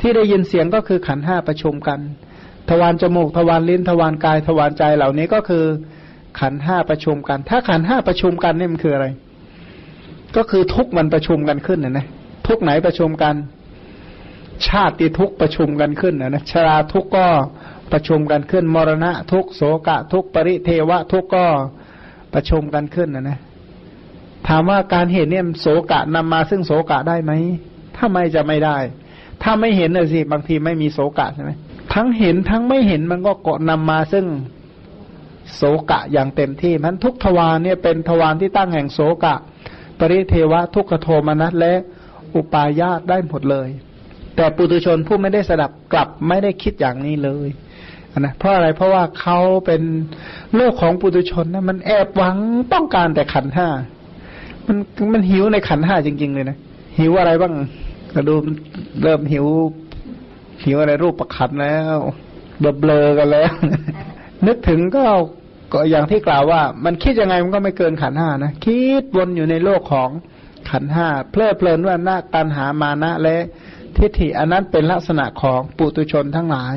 ที่ได้ยินเสียงก็คือขันห้าประชุมกัน ทวารจมูกทวารลิ้นทวารกาย ทวารใจเหล่านี้ก็คือ ขันห้าประชุมกัน ถ้าขันห้าประชุมกันนี่มันคืออะไร ก็คือทุกมันประชุมกันขึ้นนะนะทุกไหนประชุมกัน ชาติทุกประชุมกันขึ้นนะนะชราทุกก็ประชุมกันขึ้น มรณะทุกโสกะทุกปริเทวะทุกก็ประชุมกันขึ้นนะนะถามว่าการเห็นเนี่ยโสกะนำมาซึ่งโสกะได้ไหมถ้าไม่จะไม่ได้ ถ้าไม่เห็นเลยสิบางทีไม่มีโสกะใช่ไหมทั้งเห็นทั้งไม่เห็นมันก็เกาะนำมาซึ่งโสกะอย่างเต็มที่มันทุกทวารเนี่ยเป็นทวารที่ตั้งแห่งโสกะ ปริเทวะทุกขโทมนัสและอุปาญาตได้หมดเลย แต่ปุถุชนผู้ไม่ได้สดับกลับไม่ได้คิดอย่างนี้เลยนะเพราะอะไรเพราะว่าเขาเป็นโลกของปุถุชนนะมันแอบหวังต้องการแต่ขันห้ามันมันหิวในขันห้าจริง ๆ เลยนะหิวอะไรบ้างก็ดูเริ่มหิว หิวอะไรรูปประคันแล้วเบลอๆกันแล้ว นึกถึงก็ก็อย่างที่กล่าวว่า มันคิดยังไงมันก็ไม่เกินขันห้านะคิดวนอยู่ในโลกของขันห้าเพลิดเพลินว่าหน้าตันหามานะและ ทิฏฐิอันนั้นเป็นลักษณะของปุตุชนทั้งหลาย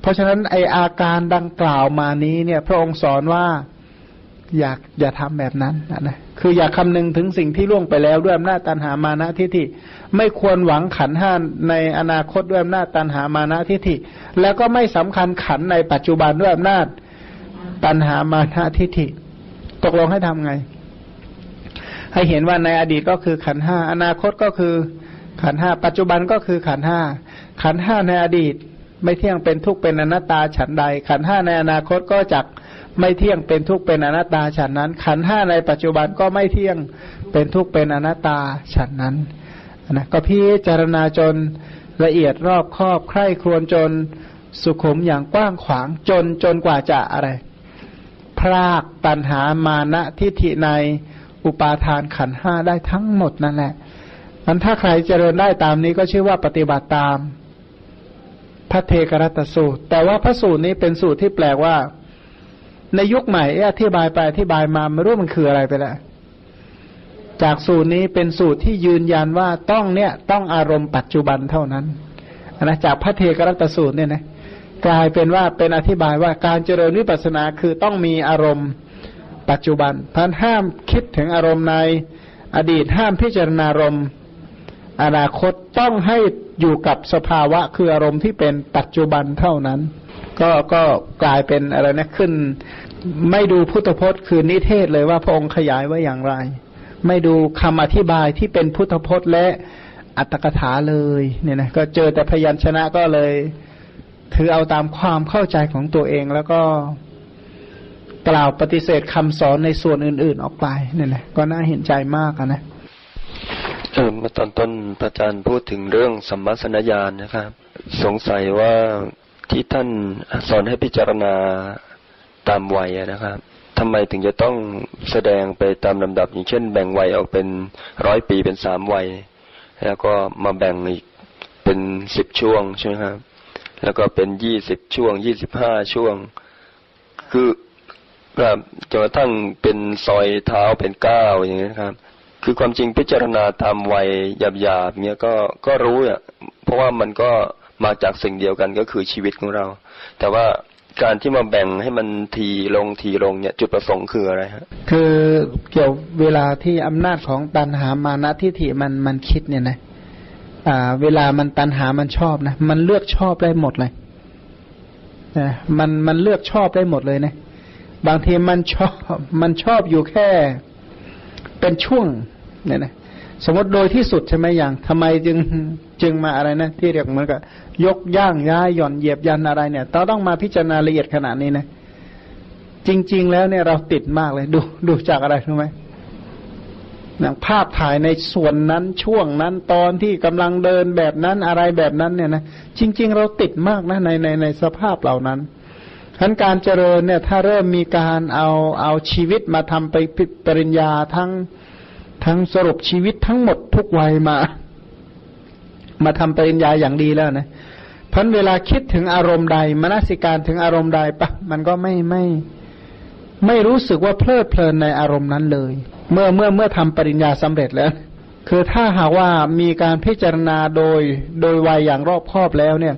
เพราะฉะนั้นไออาการดังกล่าวมานี้เนี่ย พระองค์สอนว่าอยากอย่าทำแบบนั้นนะคืออย่าคำนึงถึงสิ่งที่ล่วงไปแล้วด้วยอำนาจตันหามานะทิฏฐิไม่ควรหวังขันห้าในอนาคตด้วยอำนาจตันหามานะทิฏฐิแล้วก็ไม่สำคัญขันในปัจจุบันด้วยอำนาจตันหามานะทิฏฐิ ตกลงให้ทำไง ให้เห็นว่าในอดีตก็คือขันห้าอนาคตก็คือ ขันห้าปัจจุบันก็คือขันห้าขันห้าในอดีต ไม่เที่ยงเป็นทุกข์เป็นอนัตตาฉันใด ขันห้าในอนาคตก็จักไม่เที่ยงเป็นทุกข์เป็นอนัตตาฉันนั้น ขันห้าในปัจจุบันก็ไม่เที่ยงเป็นทุกข์เป็นอนัตตาฉันนั้นนะก็พิจารณาจนละเอียดรอบครอบใคร่ครวญจนสุขุมอย่างกว้างขวางจนจนกว่าจะอะไร พรากตัณหามานะทิฏฐิในอุปาทานขันห้าได้ทั้งหมดนั่นแหละ มันถ้าใครเจริญได้ตามนี้ก็ชื่อว่าปฏิบัติตามพระเทกรัตสูตร แต่ว่าพระสูตรนี้เป็นสูตรที่แปลกว่า ในยุคใหม่อธิบายไปอธิบายมาไม่รู้มันคืออะไรไปแล้วจากสูตรนี้เป็นสูตรที่ยืนยันว่าต้องเนี่ยต้องอารมณ์ปัจจุบันเท่านั้นนะจากพระเทกรัตสูตรเนี่ยนะกลายเป็นว่าเป็นอธิบายว่าการเจริญวิปัสสนาคือต้องมีอารมณ์ปัจจุบันพันห้ามคิดถึงอารมณ์ในอดีตห้ามพิจารณารมณ์ อนาคตต้องให้อยู่กับสภาวะคืออารมณ์ที่เป็นปัจจุบันเท่านั้น ก็ก็กลายเป็นอะไรนะขึ้น ไม่ดูพุทธพจน์คือนิเทศเลยว่าพระองค์ขยายไว้อย่างไร ไม่ดูคำอธิบายที่เป็นพุทธพจน์และอัตถกถาเลยเนี่ยนะก็เจอแต่พยัญชนะก็เลย ถือเอาตามความเข้าใจของตัวเองแล้วก็กล่าวปฏิเสธคำสอนในส่วนอื่น ๆ ออกไปเนี่ยนะก็น่าเห็นใจมากนะ เออมาตอนต้นพระอาจารย์พูดถึงเรื่องสัมมาสนญาณนะครับ สงสัยว่าที่ท่านสอนให้พิจารณาตามวัยนะครับทำไมถึงจะต้องแสดงไปตามลำดับอย่างเช่น แบ่งวัยออกเป็นร้อยปีเป็นสามวัย แล้วก็มาแบ่งอีกเป็นสิบช่วงใช่ไหมครับ แล้วก็เป็นยี่สิบช่วงยี่สิบห้าช่วง คือแบบจนกระทั่งเป็นซอยเท้าเป็นก้าวอย่างนี้นครับ คือความจริงพิจารณาตามวัยหยาบๆเนี้ยก็ก็รู้อะเพราะว่ามันก็มาจากสิ่งเดียวกันก็คือชีวิตของเรา แต่ว่าการที่มาแบ่งให้มันทีลงทีลงเนี่ย จุดประสงค์คืออะไรฮะคือเกี่ยวเวลาที่อำนาจของตันหามานะทิฏฐิมันมันคิดเนี่ยนะอ่า เวลามันตันหามันชอบนะมันเลือกชอบได้หมดเลยนะมันมันเลือกชอบได้หมดเลยนะบางทีมันชอบ มันชอบอยู่แค่ เป็นช่วง เนี่ยนะสมมติโดยที่สุดใช่ไหมอย่างทำไมจึงจึงมาอะไรนะ ที่เรียกเหมือนกับยกย่างย้ายหย่อนเหยียบยันอะไรเนี่ยเราต้องมาพิจารณาละเอียดขนาดนี้นะจริง ๆ แล้วเนี่ยเราติดมากเลย ดูดูจากอะไรรู้ไหมภาพถ่ายในส่วนนั้นช่วงนั้นตอนที่กำลังเดินแบบนั้นอะไรแบบนั้นเนี่ยนะจริง ๆ เราติดมากนะในในในสภาพเหล่านั้นทั้นการเจริญเนี่ย ถ้าเริ่มมีการเอาเอาชีวิตมาทำไปปริญญาทั้ง ทั้งสรุปชีวิตทั้งหมดทุกวัยมา มาทำปริญญาอย่างดีแล้วนะพราะเวลาคิดถึงอารมณ์ใดมนสิการถึงอารมณ์ใดปะมันก็ไม่ไม่ ไม่รู้สึกว่าเพลิดเพลินในอารมณ์นั้นเลย เมื่อเมื่อเมื่อทำปริญญาสำเร็จแล้ว คือถ้าหากว่ามีการพิจารณาโดยโดยวัยอย่างรอบคอบแล้วเนี่ย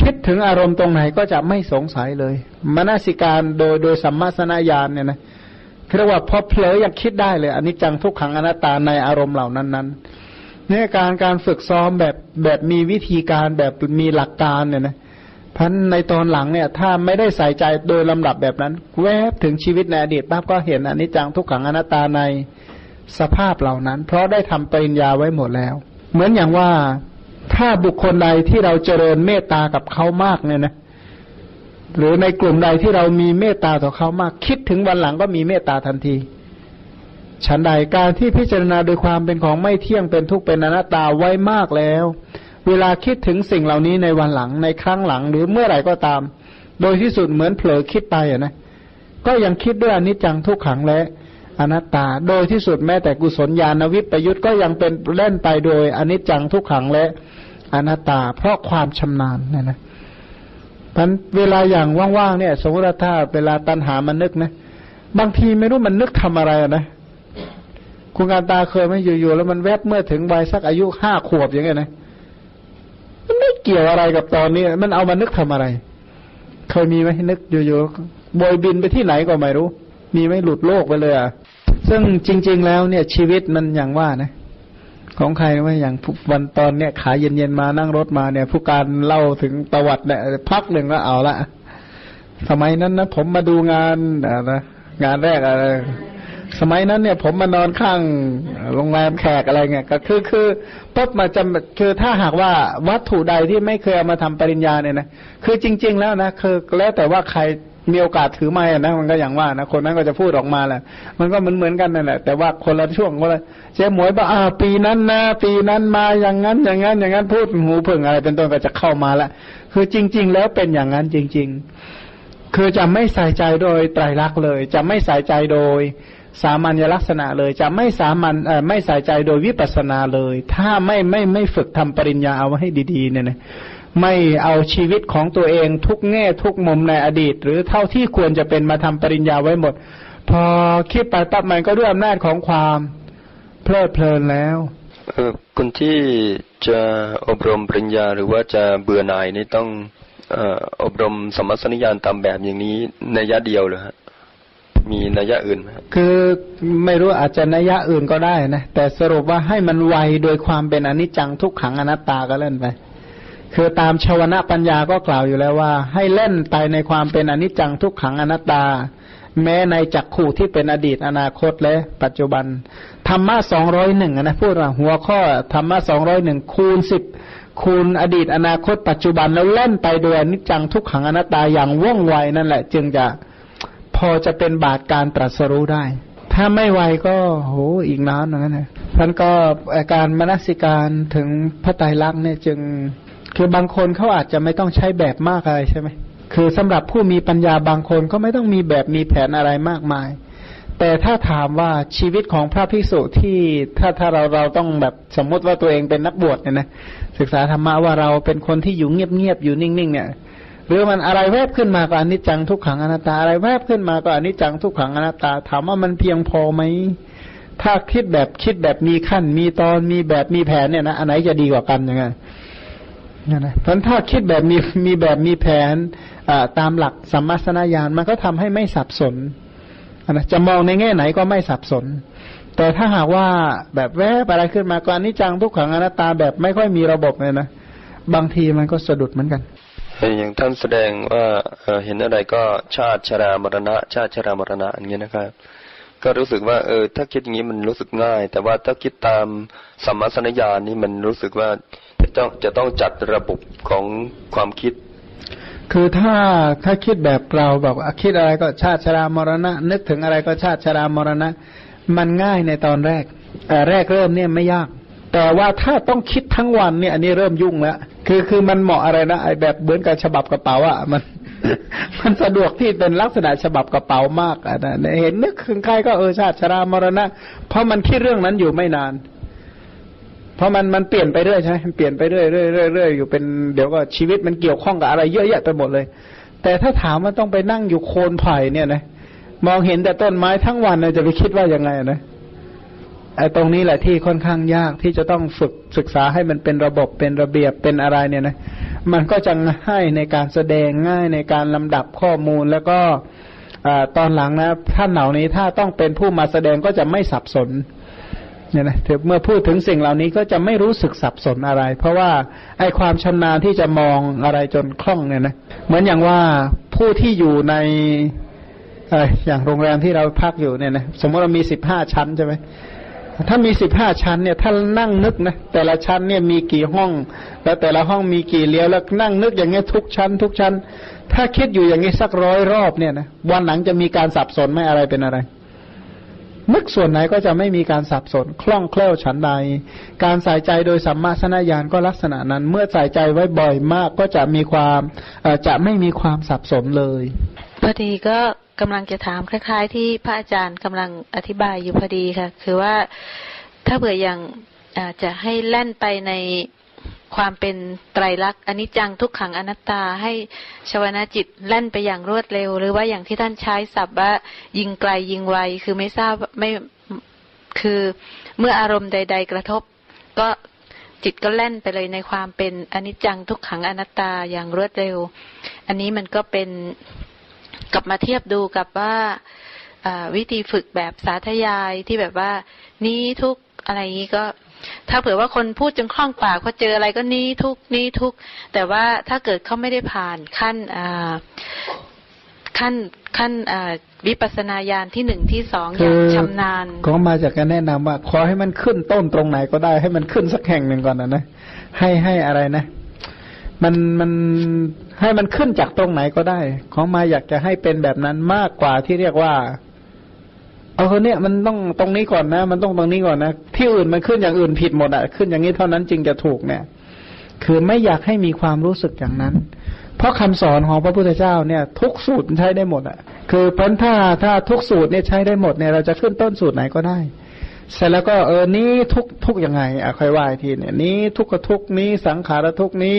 คิดถึงอารมณ์ตรงไหนก็จะไม่สงสัยเลยมนสิการโดยโดยสัมมาสนญาณเนี่ยนะ เรียกว่าพอเผลอยังคิดได้เลยอันนี้จังทุกขังอนัตตาในอารมณ์เหล่านั้นนั้นเนี่ยการการฝึกซ้อมแบบแบบมีวิธีการแบบมีหลักการเนี่ยนะพันในตอนหลังเนี่ย ถ้าไม่ได้ใส่ใจโดยลำดับแบบนั้น แวบถึงชีวิตในอดีตปั๊บก็เห็นอันนี้จังทุกขังอนัตตาในสภาพเหล่านั้น เพราะได้ทำปริญญาไว้หมดแล้ว เหมือนอย่างว่าถ้าบุคคลใดที่เราเจริญเมตตากับเขามากเนี่ยนะ หรือในกลุ่มใดที่เรามีเมตตาต่อเขามาก คิดถึงวันหลังก็มีเมตตาทันที ฉันใดการที่พิจารณาโดยความเป็นของไม่เที่ยงเป็นทุกข์เป็นอนัตตาไว้มากแล้ว เวลาคิดถึงสิ่งเหล่านี้ในวันหลังในครั้งหลังหรือเมื่อไหร่ก็ตาม โดยที่สุดเหมือนเผลอคิดไปอะนะก็ยังคิดด้วยอนิจจังทุกขังและอนัตตา โดยที่สุดแม้แต่กุศลญาณวิปยุทธ์ก็ยังเป็นเล่นไปโดยอนิจจังทุกขังและอนัตตา เพราะความชำนาญนะนะ พันเวลาอย่างว่างๆเนี่ยสมมติถ้าเวลาตันหามันนึกนะ บางทีไม่รู้มันนึกทำอะไรนะคุณการตาเคยไหมอยู่ๆแล้วมันแวบเมื่อถึงวัยสักอายุห้าขวบอย่างเงี้ยนะมันไม่เกี่ยวอะไรกับตอนนี้ มันเอามานึกทำอะไร เคยมีไหมนึกอยู่ๆบอยบินไปที่ไหนก็ไม่รู้ มีไหมหลุดโลกไปเลยอะซึ่งจริง ๆ แล้วเนี่ยชีวิตมันอย่างว่านะ ของใครว่าอย่างวันตอนเนี้ยขาเย็นๆมานั่งรถมาเนี่ย ผู้การเล่าถึงประวัติเนี่ยพักหนึ่งก็เอาละสมัยนั้นนะผมมาดูงานนะงานแรกอะไรสมัยนั้นเนี่ยผมมานอนข้างโรงแรมแขกอะไรเงี้ยก็คือคือปุ๊บมาจำคือถ้าหากว่าวัตถุใดที่ไม่เคยเอามาทำปริญญาเนี่ยนะคือจริง ๆ แล้วนะคือแล้วแต่ว่าใคร มีโอกาสถือไม้นะมันก็อย่างว่านะคนนั้นก็จะพูดออกมาแหละมันก็เหมือนเหมือนกันนั่นแหละแต่ว่าคนละช่วงคนละเจ๊หมวยบอกอ่าปีนั้นนะปีนั้นมาอย่างนั้น อย่างนั้น อย่างนั้นพูดหูเพิ่งอะไร เป็นต้นก็จะเข้ามาละคือจริง ๆ แล้วเป็นอย่างนั้นจริง ๆ คือจะไม่ใส่ใจโดยไตรลักษณ์เลย จะไม่ใส่ใจโดยสามัญลักษณะเลยจะไม่สามัญไม่ใส่ใจโดยวิปัสสนาเลย ถ้าไม่ไม่ไม่ฝึกทำปริญญาเอาไว้ให้ดีๆเนี่ยนะ ไม่เอาชีวิตของตัวเองทุกแง่ทุกมุมในอดีต หรือเท่าที่ควรจะเป็นมาทำปริญญาไว้หมด พอคิดไปปั๊บมันก็ด้วยอำนาจของความเพลิดเพลินแล้วเออคนที่จะอบรมปริญญาหรือว่าจะเบื่อหน่ายนี่ต้องเอ่ออบรมสมัสนิยานตามแบบอย่างนี้ในยะเดียวเลยฮะมีนัยยะอื่นไหมครับคือไม่รู้อาจจะนัยยะอื่นก็ได้นะ แต่สรุปว่าให้มันไวโดยความเป็นอนิจจังทุกขังอนัตตาก็เล่นไป คือตามชาวนะปัญญาก็กล่าวอยู่แล้วว่า ให้เล่นไปในความเป็นอนิจจังทุกขังอนัตตา แม้ในจักขู่ที่เป็นอดีตอนาคตและปัจจุบัน ธรรมะสองร้อยหนึ่งนะพูดว่าหัวข้อธรรมะสองร้อยหนึ่งคูณสิบคูณอดีตอนาคต ปัจจุบันแล้วเล่นไปโดยอนิจจังทุกขังอนัตตาอย่างว่องไวนั่นแหละ จึงจะพอจะเป็นบาทการตรัสรู้ได้ ถ้าไม่ไวก็โหอีกนานเหมือนกันนะท่านก็อาการมนสิการถึงพระไตรลักษณ์เนี่ยจึง คือบางคนเขาอาจจะไม่ต้องใช้แบบมากอะไรใช่ไหมคือสำหรับผู้มีปัญญาบางคนก็ไม่ต้องมีแบบมีแผนอะไรมากมาย แต่ถ้าถามว่าชีวิตของพระภิกษุที่ถ้าถ้าเราเราต้องแบบสมมติว่าตัวเองเป็นนักบวชเนี่ยนะศึกษาธรรมะว่าเราเป็นคนที่อยู่เงียบๆอยู่นิ่งๆเนี่ยหรือมันอะไรแวบขึ้นมาก็อนิจจังทุกขังอนัตตาอะไรแวบขึ้นมาก็อนิจจังทุกขังอนัตตา ถามว่ามันเพียงพอไหมถ้าคิดแบบคิดแบบมีขั้นมีตอนมีแบบมีแผนเนี่ยนะอันไหนจะดีกว่ากันยังไง เนี่ยนะเพราะถ้าคิดแบบมีมีแบบมีแผนตามหลักสัมมาสนญาณมันก็ทำให้ไม่สับสนนะจะมองในแง่ไหนก็ไม่สับสน แต่ถ้าหากว่าแบบแวบอะไรขึ้นมาก็อนิจจังทุกขังอนัตตาแบบไม่ค่อยมีระบบเลยนะบางทีมันก็สะดุดเหมือนกันอย่างท่านแสดงว่าเห็นอะไรก็ชาติชรามรณะ ชาติชรามรณะอย่างเงี้ยนะครับ ก็รู้สึกว่า เออ ถ้าคิดอย่างนี้มันรู้สึกง่าย แต่ว่าถ้าคิดตามสัมมาสัญญาณนี่มันรู้สึกว่า จะต้องจะต้องจัดระบบของความคิด คือถ้าถ้าคิดแบบเราแบบคิดอะไรก็ชาติชรามรณะ นึกถึงอะไรก็ชาติชรามรณะ มันง่ายในตอนแรกแต่แรกเริ่มเนี่ยไม่ยาก แต่ว่าถ้าต้องคิดทั้งวันเนี่ยอันนี้เริ่มยุ่งแล้วคือคือมันเหมาะอะไรนะไอแบบเหมือนกับฉบับกระเป๋าอะมันมันสะดวกที่เป็นลักษณะฉบับกระเป๋ามากอะนะเห็นนึกถึงใครก็เออชาติชรามรณะ เพราะมันคิดเรื่องนั้นอยู่ไม่นาน เพราะมันมันเปลี่ยนไปเรื่อยใช่ไหมเปลี่ยนไปเรื่อยเรื่อยเรื่อยเรื่อยอยู่เป็นเดี๋ยวก็ชีวิตมันเกี่ยวข้องกับอะไรเยอะแยะไปหมดเลย แต่ถ้าถามว่าต้องไปนั่งอยู่โคนไผ่เนี่ยนะมองเห็นแต่ต้นไม้ทั้งวันเนี่ยจะไปคิดว่ายังไงนะไอ้ตรงนี้แหละที่ค่อนข้างยากที่จะต้องฝึกศึกษาให้มันเป็นระบบเป็นระเบียบเป็นอะไรเนี่ยนะมันก็จะง่ายในการแสดงง่ายในการลำดับข้อมูลแล้วก็ตอนหลังนะท่านเหล่านี้ถ้าต้องเป็นผู้มาแสดงก็จะไม่สับสน เนี่ยนะเมื่อพูดถึงสิ่งเหล่านี้ก็จะไม่รู้สึกสับสนอะไร เพราะว่าไอ้ความชำนาญที่จะมองอะไรจนคล่องเนี่ยนะเหมือนอย่างว่าผู้ที่อยู่ในอย่างโรงแรมที่เราพักอยู่เนี่ยนะสมมติเรามีสิบห้าชั้นใช่ไหมถ้ามีสิบห้าชั้นเนี่ยถ้านั่งนึกนะแต่ละชั้นเนี่ยมีกี่ห้อง แล้วแต่ละห้องมีกี่เลี้ยวแล้วนั่งนึกอย่างเงี้ยทุกชั้น ทุกชั้น ถ้าคิดอยู่อย่างนี้ยสักร้อยรอบเนี่ยนะวันหลังจะมีการสับสนไม่อะไรเป็นอะไร นึกส่วนไหนก็จะไม่มีการสับสนคล่องแคล่วฉันใด การใส่ใจโดยสัมมาสนญาณก็ลักษณะนั้น เมื่อใส่ใจไว้บ่อยมากก็จะมีความจะไม่มีความสับสนเลยพอดีก็กำลังจะถามคล้าย ๆ ที่พระอาจารย์กำลังอธิบายอยู่พอดีค่ะ คือว่าถ้าเผื่ออย่างจะให้แล่นไปใน ความเป็นไตรลักษณ์อนิจจังทุกขังอนัตตาให้ชวนาจิตแล่นไปอย่างรวดเร็ว หรือว่าอย่างที่ท่านใช้ศัพท์ว่ายิงไกลยิงไวคือไม่ทราบไม่คือเมื่ออารมณ์ใด ๆ กระทบ ก็จิตก็แล่นไปเลยในความเป็นอนิจจังทุกขังอนัตตาอย่างรวดเร็ว อันนี้มันก็เป็นกลับมาเทียบดูกับว่าวิธีฝึกแบบสาธยายที่แบบว่า นี้ทุกอะไรนี้ก็ ถ้าเผื่อว่าคนพูดจนคล่องปากพอเจออะไรก็นี้ทุกนี้ทุก แต่ว่าถ้าเกิดเขาไม่ได้ผ่านขั้นขั้นขั้นวิปัสนาญาณที่หนึ่งที่สองอย่างชำนาญก็มาจากการแนะนำว่า ขอให้มันขึ้นต้นตรงไหนก็ได้ให้มันขึ้นสักแห่งหนึ่งก่อนนะนะให้ให้อะไรนะ มันมันให้มันขึ้นจากตรงไหนก็ได้ ของมาอยากจะให้เป็นแบบนั้นมากกว่าที่เรียกว่า เอาคนเนี้ยมันต้องตรงนี้ก่อนนะ มันต้องตรงนี้ก่อนนะที่อื่นมันขึ้นอย่างอื่นผิดหมดอะขึ้นอย่างนี้เท่านั้นจริงจะถูกเนี่ย คือไม่อยากให้มีความรู้สึกอย่างนั้น เพราะคำสอนของพระพุทธเจ้าเนี่ย ทุกสูตรใช้ได้หมดอะคือพันถ้าถ้าทุกสูตรเนี่ยใช้ได้หมดเนี่ยเราจะขึ้นต้นสูตรไหนก็ได้เสร็จแล้วก็เออนี้ทุกทุกยังไงอะค่อยว่าทีเนี่ยนี้ทุกขทุกนี้สังขารทุกนี้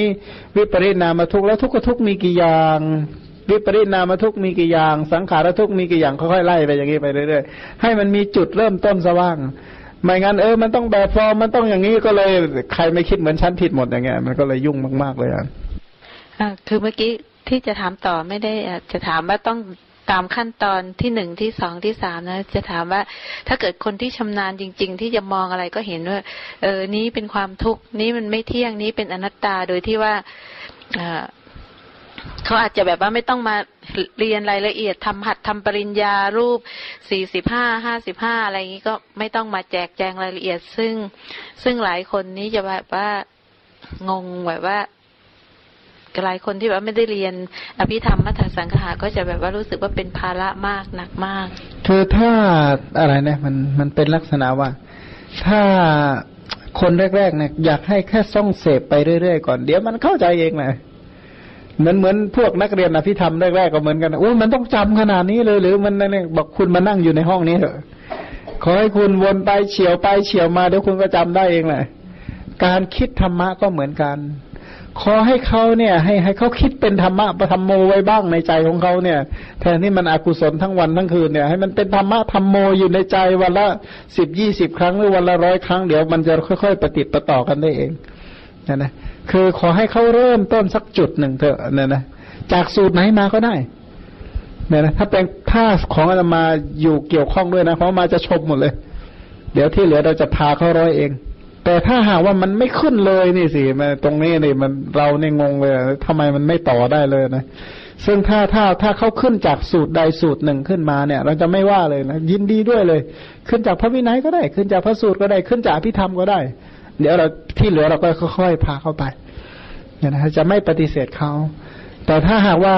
วิปริณามทุกแล้วทุกขทุกมีกี่อย่าง วิปริณามทุกมีกี่อย่าง สังขารทุกมีกี่อย่างค่อยๆไล่ไปอย่างนี้ไปเรื่อยๆให้มันมีจุดเริ่มต้นสว่าง ไม่งั้นเออมันต้องแบบฟอร์มมันต้องอย่างนี้ก็เลยใครไม่คิดเหมือนชั้นผิดหมดอย่างเงี้ยมันก็เลยยุ่งมากๆเลยอะคือเมื่อกี้ที่จะถามต่อไม่ได้จะถามว่าต้องตามขั้นตอนที่หนึ่งที่สองที่สามนะ จะถามว่า ถ้าเกิดคนที่ชำนาญจริง ๆ ที่จะมองอะไรก็เห็นว่าเออนี้เป็นความทุกข์นี้มันไม่เที่ยงนี้เป็นอนัตตาโดยที่ว่า เขาอาจจะแบบว่าไม่ต้องมาเรียนรายละเอียดทำหัดทำปริญญารูปสี่สิบห้าห้าสิบห้าอะไรอย่างนี้ก็ไม่ต้องมาแจกแจงรายละเอียด ซึ่งซึ่งหลายคนนี้จะแบบว่างงแบบว่าหลายคนที่แบบไม่ได้เรียน อภิธรรมมัทสังขะก็จะแบบว่ารู้สึกว่าเป็นภาระมากหนักมาก คือถ้าอะไรเนี่ยมันมันเป็นลักษณะว่า ถ้าคนแรกๆเนี่ยอยากให้แค่ซ่องเสพไปเรื่อยๆก่อน เดี๋ยวมันเข้าใจเองนะ เหมือนเหมือนพวกนักเรียนอภิธรรมแรกๆก็เหมือนกันโอ้มันต้องจำขนาดนี้เลยหรือมันเนี่ยบอกคุณมานั่งอยู่ในห้องนี้เถอะขอให้คุณวนไปเฉียวไปเฉียวมาเดี๋ยวคุณก็จำได้เองแหละการคิดธรรมะก็เหมือนกัน ขอให้เขาเนี่ย ให้ให้เขาคิดเป็นธรรมะประธรรมโมไว้บ้างในใจของเขาเนี่ย แทนที่มันอกุศลทั้งวันทั้งคืนเนี่ยให้มันเป็นธรรมะธรรมโมอยู่ในใจวันละสิบยี่สิบครั้งหรือวันละร้อยครั้งเดี๋ยวมันจะค่อยๆปฏิติดต่อกันได้เองนะนะ คือขอให้เขาเริ่มต้นสักจุดหนึ่งเถอะเนี่ยนะจากสูตรไหนมาก็ได้เนี่ยนะถ้าเป็นถ้าของอาตมาอยู่เกี่ยวข้องด้วยนะเพราะมาจะชมหมดเลย เดี๋ยวที่เหลือเราจะพาเขาร้อยเอง แต่ถ้าหากว่ามันไม่ขึ้นเลยนี่สิมาตรงนี้นี่มันเราเนี่ยงงเลยทำไมมันไม่ต่อได้เลยนะซึ่งถ้าถ้าถ้าเขาขึ้นจากสูตรใดสูตรหนึ่งขึ้นมาเนี่ย เราจะไม่ว่าเลยนะยินดีด้วยเลย ขึ้นจากพระวินัยก็ได้ ขึ้นจากพระสูตรก็ได้ขึ้นจากพิธรรมก็ได้ เดี๋ยวเราที่เหลือเราก็ค่อยๆพาเข้าไปเนี่ยนะจะไม่ปฏิเสธเขา แต่ถ้าหากว่า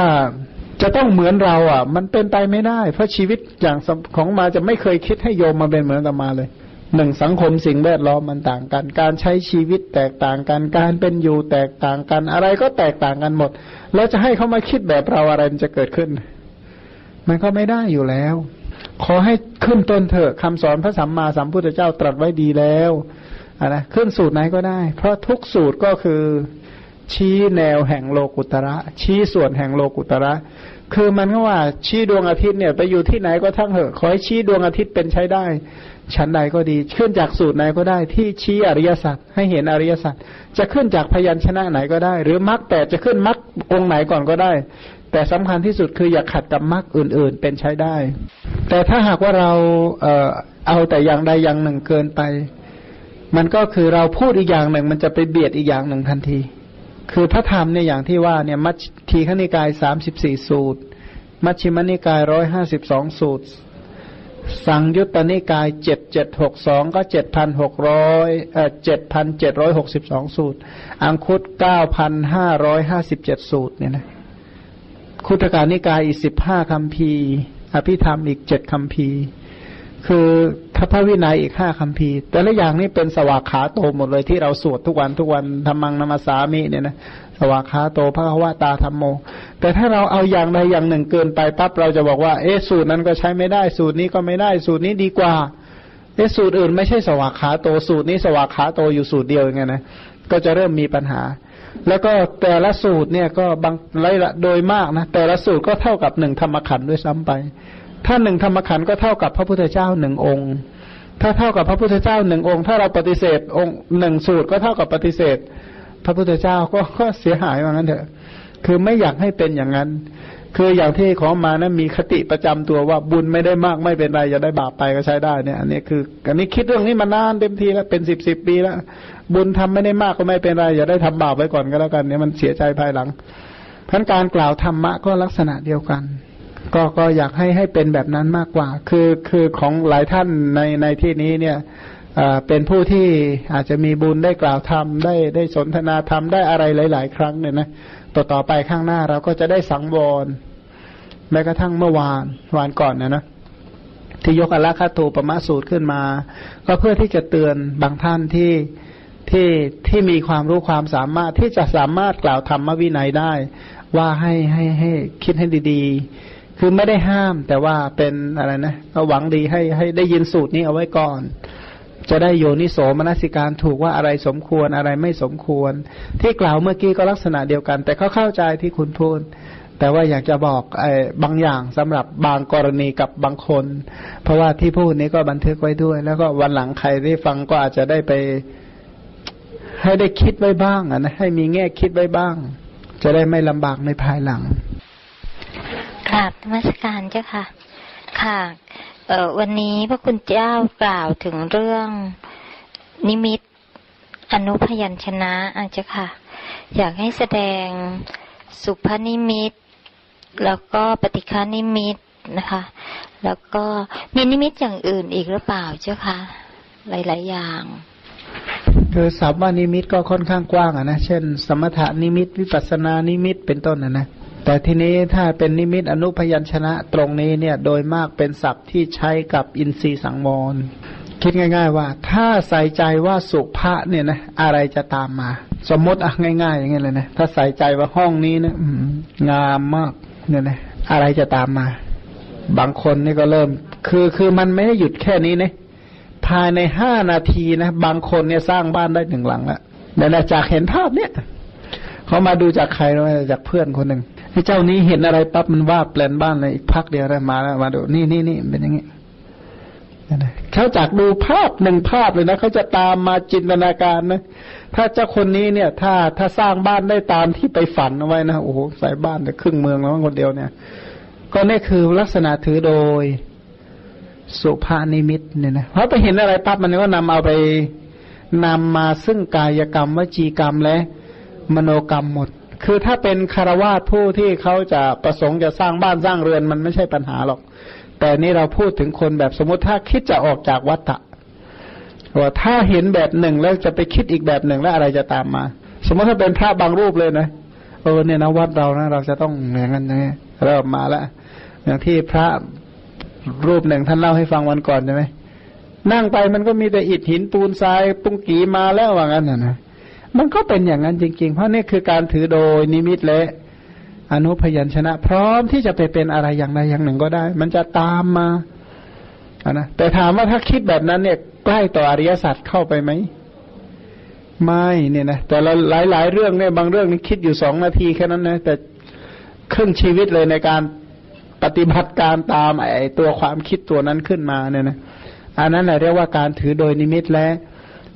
จะต้องเหมือนเราอะ มันเป็นไปไม่ได้ เพราะชีวิตอย่างของมาจะไม่เคยคิดให้โยมมาเป็นเหมือนตมาเลยหนึ่งสังคมสิ่งแวดล้อมมันต่างกัน การใช้ชีวิตแตกต่างกัน การเป็นอยู่แตกต่างกัน อะไรก็แตกต่างกันหมด แล้วจะให้เขามาคิดแบบเราอะไรมันจะเกิดขึ้น มันก็ไม่ได้อยู่แล้ว ขอให้ขึ้นต้นเถอะคำสอนพระสัมมาสัมพุทธเจ้าตรัสไว้ดีแล้ว อะนะขึ้นสูตรไหนก็ได้ เพราะทุกสูตรก็คือชี้แนวแห่งโลกุตระ ชี้ส่วนแห่งโลกุตระ คือมันก็ว่าชี้ดวงอาทิตย์เนี่ย ไปอยู่ที่ไหนก็ทั้งเหอะขอให้ชี้ดวงอาทิตย์เป็นใช้ได้ ชั้นใดก็ดี ขึ้นจากสูตรไหนก็ได้ ที่ชี้อริยสัจให้เห็นอริยสัจจะขึ้นจากพยัญชนะไหนก็ได้ หรือมรรคแปดจะขึ้นมรรคองไหนก่อนก็ได้ แต่สำคัญที่สุดคืออย่าขัดกับมรรคอื่น ๆ เป็นใช้ได้ แต่ถ้าหากว่าเราเออเอาแต่อย่างใดอย่างหนึ่งเกินไป มันก็คือเราพูดอีกอย่างหนึ่ง มันจะไปเบียดอีกอย่างหนึ่งทันที คือพระธรรมเนี่ยอย่างที่ว่าเนี่ยมัชทีขณิกายสามสิบสี่สูตร มัชฌิมนิกายร้อยห้าสิบสองสูตร สังยุตตนิกายเจ็ดเจ็ดหกสองก็เจ็ดพันหกร้อยเอ่อเจ็ดพันเจ็ดร้อยหกสิบสองสูตร อังคุตเก้าพันห้าร้อยห้าสิบเจ็ดสูตรเนี่ยนะคุตการนิกายอีกสิบห้าคำพีอภิธรรมอีกเจ็ดคำพีคือ พระวินัยอีกห้าคำพีร์แต่ละอย่างนี่เป็นสวากขาโตหมดเลยที่เราสวดทุกวันทุกวันธรรมังนามาสามิเนี่ยนะสวากขาโตพระวตาธรรมโม แต่ถ้าเราเอาอย่างใดอย่างหนึ่งเกินไปปั๊บเราจะบอกว่าเอ๊สูตรนั้นก็ใช้ไม่ได้สูตรนี้ก็ไม่ได้สูตรนี้ดีกว่าเอ๊สูตรอื่นไม่ใช่สวากขาโตสูตรนี้สวากขาโตอยู่สูตรเดียวอย่างเงี้ยนะก็จะเริ่มมีปัญหา แล้วก็แต่ละสูตรเนี่ยก็บางไรละโดยมากนะแต่ละสูตรก็เท่ากับหนึ่งธรรมขันธ์ด้วยซ้ำไป ถ้าหนึ่งธรรมขันธ์ก็เท่ากับพระพุทธเจ้าหนึ่งองค์ ถ้าเท่ากับพระพุทธเจ้าหนึ่งองค์ ถ้าเราปฏิเสธองค์หนึ่งสูตรก็เท่ากับปฏิเสธ พระพุทธเจ้าก็ก็เสียหายว่างั้นเถอะ คือไม่อยากให้เป็นอย่างนั้น คืออย่างที่ของมานะมีคติประจำตัวว่าบุญไม่ได้มากไม่เป็นไรอย่าได้บาปไปก็ใช้ได้เนี่ยอันนี้คืออันนี้คิดเรื่องนี้มานานเต็มทีแล้วเป็นสิบสิบปีแล้วบุญทำไม่ได้มากก็ไม่เป็นไรอย่าได้ทำบาปไว้ก่อนก็แล้วกันเนี่ยมันเสียใจภายหลังพันการกล่าวธรรมะก็ลักษณะเดียวกัน ก็ก็อยากให้ให้เป็นแบบนั้นมากกว่า คือคือของหลายท่านในในที่นี้เนี่ยเป็นผู้ที่อาจจะมีบุญได้กล่าวธรรมได้ได้สนทนาธรรมได้อะไรหลาย ๆ ครั้งเนี่ยนะต่อต่อไปข้างหน้าเราก็จะได้สังวรแม้กระทั่งเมื่อวานวานก่อนนะนะที่ยกอละคาตูปมะสูตรขึ้นมา ก็เพื่อที่จะเตือนบางท่านที่ที่ที่มีความรู้ความสามารถที่จะสามารถกล่าวธรรมวินัยได้ ว่าให้ให้ให้คิดให้ดี ๆ คือไม่ได้ห้าม แต่ว่าเป็นอะไรนะก็หวังดีให้ให้ได้ยินสูตรนี้เอาไว้ก่อน จะได้โยนิโสมนสิการถูกว่าอะไรสมควรอะไรไม่สมควร ที่กล่าวเมื่อกี้ก็ลักษณะเดียวกัน แต่เขาเข้าใจที่คุณพูดแต่ว่าอยากจะบอกไอ้บางอย่างสำหรับบางกรณีกับบางคน เพราะว่าที่พูดนี้ก็บันทึกไว้ด้วย แล้วก็วันหลังใครได้ฟังก็อาจจะได้ไป ให้ได้คิดไว้บ้างนะให้มีแง่คิดไว้บ้าง จะได้ไม่ลำบากในภายหลัง กราบนมัสการเจ้าค่ะ ค่ะเออวันนี้พระคุณเจ้ากล่าวถึงเรื่องนิมิตอนุพยัญชนะอาจจะค่ะ อยากให้แสดงสุภนิมิต แล้วก็ปฏิฆนิมิตนะคะ แล้วก็มีนิมิตอย่างอื่นอีกหรือเปล่าเจ้าค่ะหลาย ๆ อย่าง คือศัพท์ว่านิมิตก็ค่อนข้างกว้างอะนะ เช่น สมถนิมิต วิปัสสนานิมิตเป็นต้นนะนะ แต่ทีนี้ถ้าเป็นนิมิตอนุพยัญชนะตรงนี้เนี่ยโดยมากเป็นศัพท์ที่ใช้กับอินทรีย์สังวรคิดง่าย ๆ ว่า ถ้าใส่ใจว่าสุภะเนี่ยนะอะไรจะตามมา สมมติอะง่าย ๆ อย่างเงี้ยเลยนะถ้าใส่ใจว่าห้องนี้นะงามมากเนี่ยนะอะไรจะตามมา บางคนนี่ก็เริ่ม คือคือมันไม่ได้หยุดแค่นี้นะภายในห้านาทีนะบางคนเนี่ยสร้างบ้านได้หนึ่งหลังล้วเนี่ยนะจากเห็นภาพเนี่ยเขามาดูจากใครนะจากเพื่อนคนหนึ่ง ไอ้เจ้านี้เห็นอะไรปั๊บมันว่าแปลนบ้านเลยอีกพักเดียวได้มาแล้วมาดูนี่นี่นี่เป็นอย่างนี้เขาจากดูภาพหนึ่งภาพเลยนะเขาจะตามมาจินตนาการนะ ถ้าเจ้าคนนี้เนี่ย ถ้าถ้าสร้างบ้านได้ตามที่ไปฝันเอาไว้นะโอ้โหใส่บ้านแต่ครึ่งเมืองแล้วคนเดียวเนี่ย ก็นี่คือลักษณะถือโดยสุภานิมิตเนี่ยนะเพราะไปเห็นอะไรปั๊บมันก็นำเอาไปนำมาซึ่งกายกรรมวจีกรรมและมโนกรรมหมด คือถ้าเป็นคารวาสผู้ที่เขาจะประสงค์จะสร้างบ้านสร้างเรือนมันไม่ใช่ปัญหาหรอก แต่นี่เราพูดถึงคนแบบสมมติถ้าคิดจะออกจากวัฏฏะว่าถ้าเห็นแบบหนึ่งแล้วจะไปคิดอีกแบบหนึ่งแล้วอะไรจะตามมา สมมติถ้าเป็นพระบางรูปเลยนะเออเนี่ยนะวัดเรานะ เราจะต้องอย่างนั้นอย่างนี้เริ่มมาแล้วอย่างที่พระรูปหนึ่งท่านเล่าให้ฟังวันก่อนใช่ไหมนั่งไปมันก็มีแต่อิฐหินปูนทรายปุงกีมาแล้วว่างั้นนะนะ มันก็เป็นอย่างนั้นจริง ๆ เพราะนี่คือการถือโดยนิมิตและอนุพยัญชนะ พร้อมที่จะไปเป็นอะไรอย่างใดอย่างหนึ่งก็ได้ มันจะตามมาะนะแต่ถามว่าถ้าคิดแบบนั้นเนี่ยใกล้ต่ออริยสัจเข้าไปไหมไม่เนี่ยนะแต่ละหลาย ๆ เรื่องเนี่ยบางเรื่องนี่คิดอยู่สองนาทีแค่นั้นนะแต่ครึ่งชีวิตเลยในการปฏิบัติการตามไอ้ตัวความคิดตัวนั้นขึ้นมาเนี่ยนะอันนั้นแหละเรียกว่าการถือโดยนิมิตและ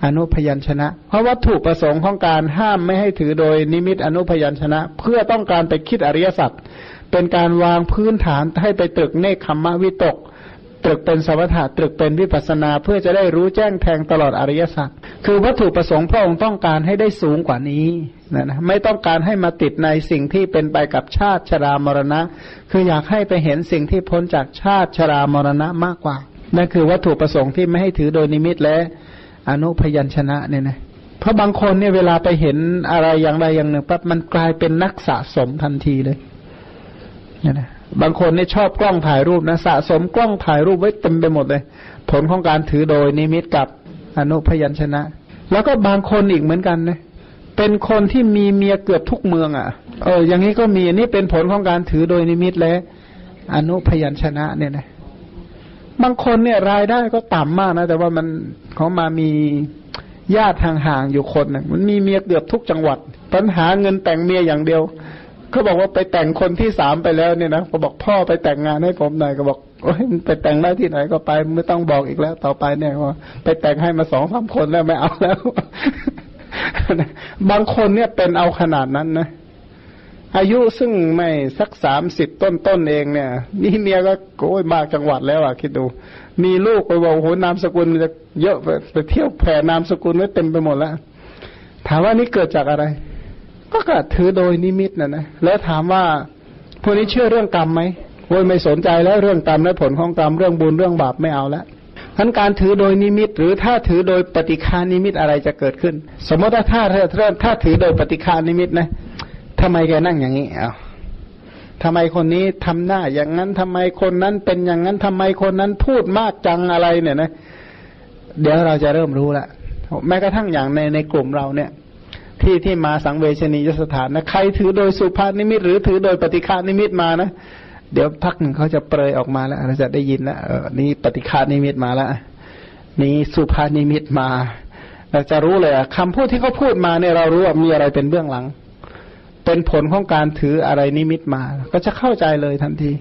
อนุพยัญชนะ เพราะวัตถุประสงค์ของการห้ามไม่ให้ถือโดยนิมิตอนุพยัญชนะ เพื่อต้องการไปคิดอริยสัจเป็นการวางพื้นฐานให้ไปตรึกเนคขมวิตก ตรึกเป็นสมถะตรึกเป็นวิปัสนา เพื่อจะได้รู้แจ้งแทงตลอดอริยสัจคือวัตถุประสงค์พระองค์ต้องการให้ได้สูงกว่านี้นะนะไม่ต้องการให้มาติดในสิ่งที่เป็นไปกับชาติชรามรณะ คืออยากให้ไปเห็นสิ่งที่พ้นจากชาติชรามรณะมากกว่านั่นคือวัตถุประสงค์ที่ไม่ให้ถือโดยนิมิตและ อนุพยัญชนะเนี่ยนะเพราะบางคนเนี่ยเวลาไปเห็นอะไรอย่างใดอย่างหนึ่งปั๊บมันกลายเป็นนักสะสมทันทีเลยเนี่ยนะบางคนเนี่ยชอบกล้องถ่ายรูปนะสะสมกล้องถ่ายรูปไว้เต็มไปหมดเลย ผลของการถือโดยนิมิตกับอนุพยัญชนะ แล้วก็บางคนอีกเหมือนกันนะเป็นคนที่มีเมียเกือบทุกเมืองอะ่ะ เออ อย่างนี้ก็มีอันี่เป็นผลของการถือโดยนิมิตและอนุพยัญชนะเนี่ยนะ บางคนเนี่ยรายได้ก็ต่ำมากนะ แต่ว่ามันเขามามีญาติห่างๆอยู่คนนะมันมีเมียเกือบทุกจังหวัด ปัญหาเงินแต่งเมียอย่างเดียวเขาบอกว่าไปแต่งคนที่สามไปแล้วเนี่ยนะเขาบอกพ่อไปแต่งงานให้ผมหน่อยก็บอกโอ้ยไปแต่งได้ที่ไหนก็ไปไม่ต้องบอกอีกแล้ว ต่อไปเนี่ยว่าไปแต่งให้มาสองสามคนแล้วไม่เอาแล้ว บางคนเนี่ยเป็นเอาขนาดนั้นนะ อายุซึ่งไม่สักสามสิบต้นต้นเองเนี่ย นี่เมียก็โอ้ยมากจังหวัดแล้วอะคิดดู มีลูกไปบอกโหนามสกุลมันจะเยอะไปเที่ยวแผ่นามสกุลไว้เต็มไปหมดแล้วถามว่านี่เกิดจากอะไร ก็เกิดถือโดยนิมิตนะนะแล้วถามว่าพวกนี้เชื่อเรื่องกรรมไหมโอ้ยไม่สนใจแล้วเรื่องกรรมและผลของกรรมเรื่องบุญเรื่องบาปไม่เอาแล้วฉะนั้นการถือโดยนิมิต หรือถ้าถือโดยปฏิฆนิมิตอะไรจะเกิดขึ้น สมมติถ้าถ้าถ้าถ้าถือโดยปฏิฆนิมิตนะ ทำไมแกนั่งอย่างนี้เอาทำไมคนนี้ทำหน้าอย่างนั้นทำไมคนนั้นเป็นอย่างนั้นทำไมคนนั้นพูดมากจังอะไรเนี่ยนะ เดี๋ยวเราจะเริ่มรู้ละแม้กระทั่งอย่างในในกลุ่มเราเนี่ย ที่ที่มาสังเวชนียสถานนะใครถือโดยสุภาพนิมิต หรือถือโดยปฏิฆนิมิตมานะเดี๋ยวพักหนึ่งเขาจะเปรยออกมาแล้วเราจะได้ยินแล้วเออนี่ปฏิฆนิมิตมาแล้วนี่สุภนิมิตมา เราจะรู้เลยคำพูดที่เขาพูดมาเนี่ยเรารู้ว่ามีอะไรเป็นเบื้องหลัง เป็นผลของการถืออะไรนิมิตมา ก็จะเข้าใจเลยทันที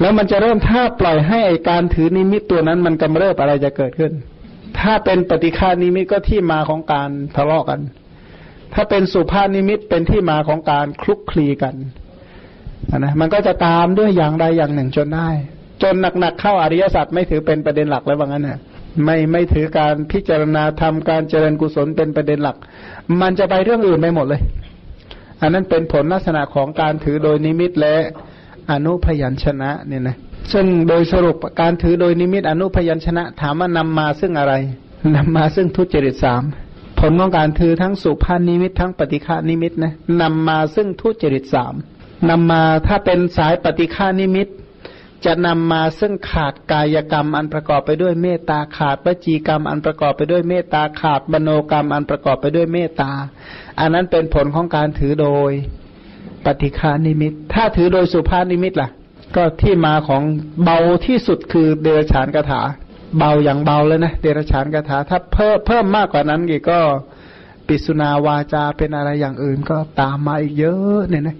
แล้วมันจะเริ่มถ้าปล่อยให้การถือนิมิตตัวนั้น มันกำเริบอะไรจะเกิดขึ้น ถ้าเป็นปฏิฆนิมิตก็ที่มาของการทะเลาะกัน ถ้าเป็นสุภาพนิมิตเป็นที่มาของการคลุกคลีกันนะมันก็จะตามด้วยอย่างใดอย่างหนึ่งจนได้ จนหนักๆเข้าอริยสัจไม่ถือเป็นประเด็นหลักแล้วว่างั้นน่ะไม่ไม่ถือการพิจารณาทำการเจริญกุศลเป็นประเด็นหลัก มันจะไปเรื่องอื่นไปหมดเลย อันนั้นเป็นผลลักษณะของการถือโดยนิมิตและอนุพยัญชนะเนี่ยนะซึ่งโดยสรุปการถือโดยนิมิตอนุพยัญชนะถามว่านำมาซึ่งอะไรนำมาซึ่งทุจริตสามผลของการถือทั้งสุภาพนิมิตทั้งปฏิฆนิมิตนะนำมาซึ่งทุจริตสามนำมาถ้าเป็นสายปฏิฆนิมิต จะนำมาซึ่งขาดกายกรรมอันประกอบไปด้วยเมตตาขาดวจีกรรมอันประกอบไปด้วยเมตตาขาดบโนกรรมอันประกอบไปด้วยเมตตา อันนั้นเป็นผลของการถือโดยปฏิฆานิมิต ถ้าถือโดยสุภานิมิตล่ะ ก็ที่มาของเบาที่สุดคือเดรฉานคาถา เบาอย่างเบาเลยนะ เดรฉานคาถา ถ้าเพิ่มเพิ่มมากกว่านั้นอีกก็ปิสุนาวาจาเป็นอะไรอย่างอื่นก็ตามมาอีกเยอะเนี่ยนะ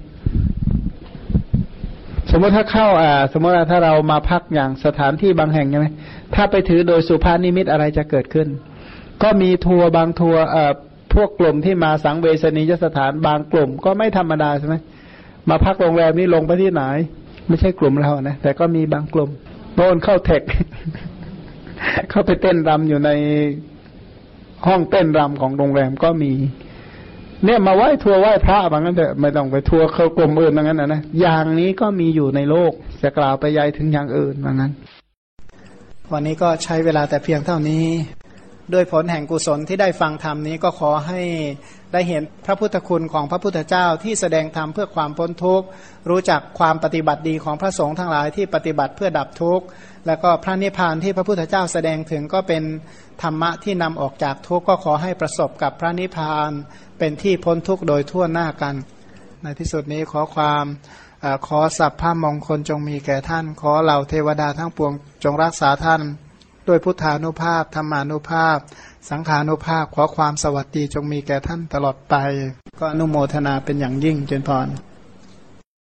สมมติถ้าเข้าอ่า สมมติถ้าเรามาพักอย่างสถานที่บางแห่งใช่ไหมถ้าไปถือโดยสุภานิมิตอะไรจะเกิดขึ้น ก็มีทัวร์บางทัวร์เอ่อ พวกกลุ่มที่มาสังเวชนียสถานบางกลุ่มก็ไม่ธรรมดาใช่ไหมมาพักโรงแรมนี้ลงไปที่ไหน ไม่ใช่กลุ่มเรานะ แต่ก็มีบางกลุ่มโดนเข้าเทค เข้าไปเต้นรำอยู่ในห้องเต้นรำของโรงแรมก็มี เนี่ยมาไหว้ทัวร์ไหว้พระบางนั้นเถอะไม่ต้องไปทัวร์เข้ากลุ่มอื่นบางนั้นนะนะอย่างนี้ก็มีอยู่ในโลกจะกล่าวไปยายถึงอย่างอื่นบางนั้น วันนี้ก็ใช้เวลาแต่เพียงเท่านี้ ด้วยผลแห่งกุศลที่ได้ฟังธรรมนี้ก็ขอให้ได้เห็นพระพุทธคุณของพระพุทธเจ้าที่แสดงธรรมเพื่อความพ้นทุกข์ รู้จักความปฏิบัติดีของพระสงฆ์ทั้งหลายที่ปฏิบัติเพื่อดับทุกข์ แล้วก็พระนิพพานที่พระพุทธเจ้าแสดงถึงก็เป็นธรรมะที่นำออกจากทุกข์ก็ขอให้ประสบกับพระนิพพานเป็นที่พ้นทุกข์โดยทั่วหน้ากัน ในที่สุดนี้ขอความอขอสัพพะมงคลจงมีแก่ท่าน ขอเหล่าเทวดาทั้งปวงจงรักษาท่าน ด้วยพุทธานุภาพธรรมานุภาพ สังขานุภาพขอความสวัสดีจงมีแก่ท่านตลอดไป ก็อนุโมทนาเป็นอย่างยิ่งเจนพร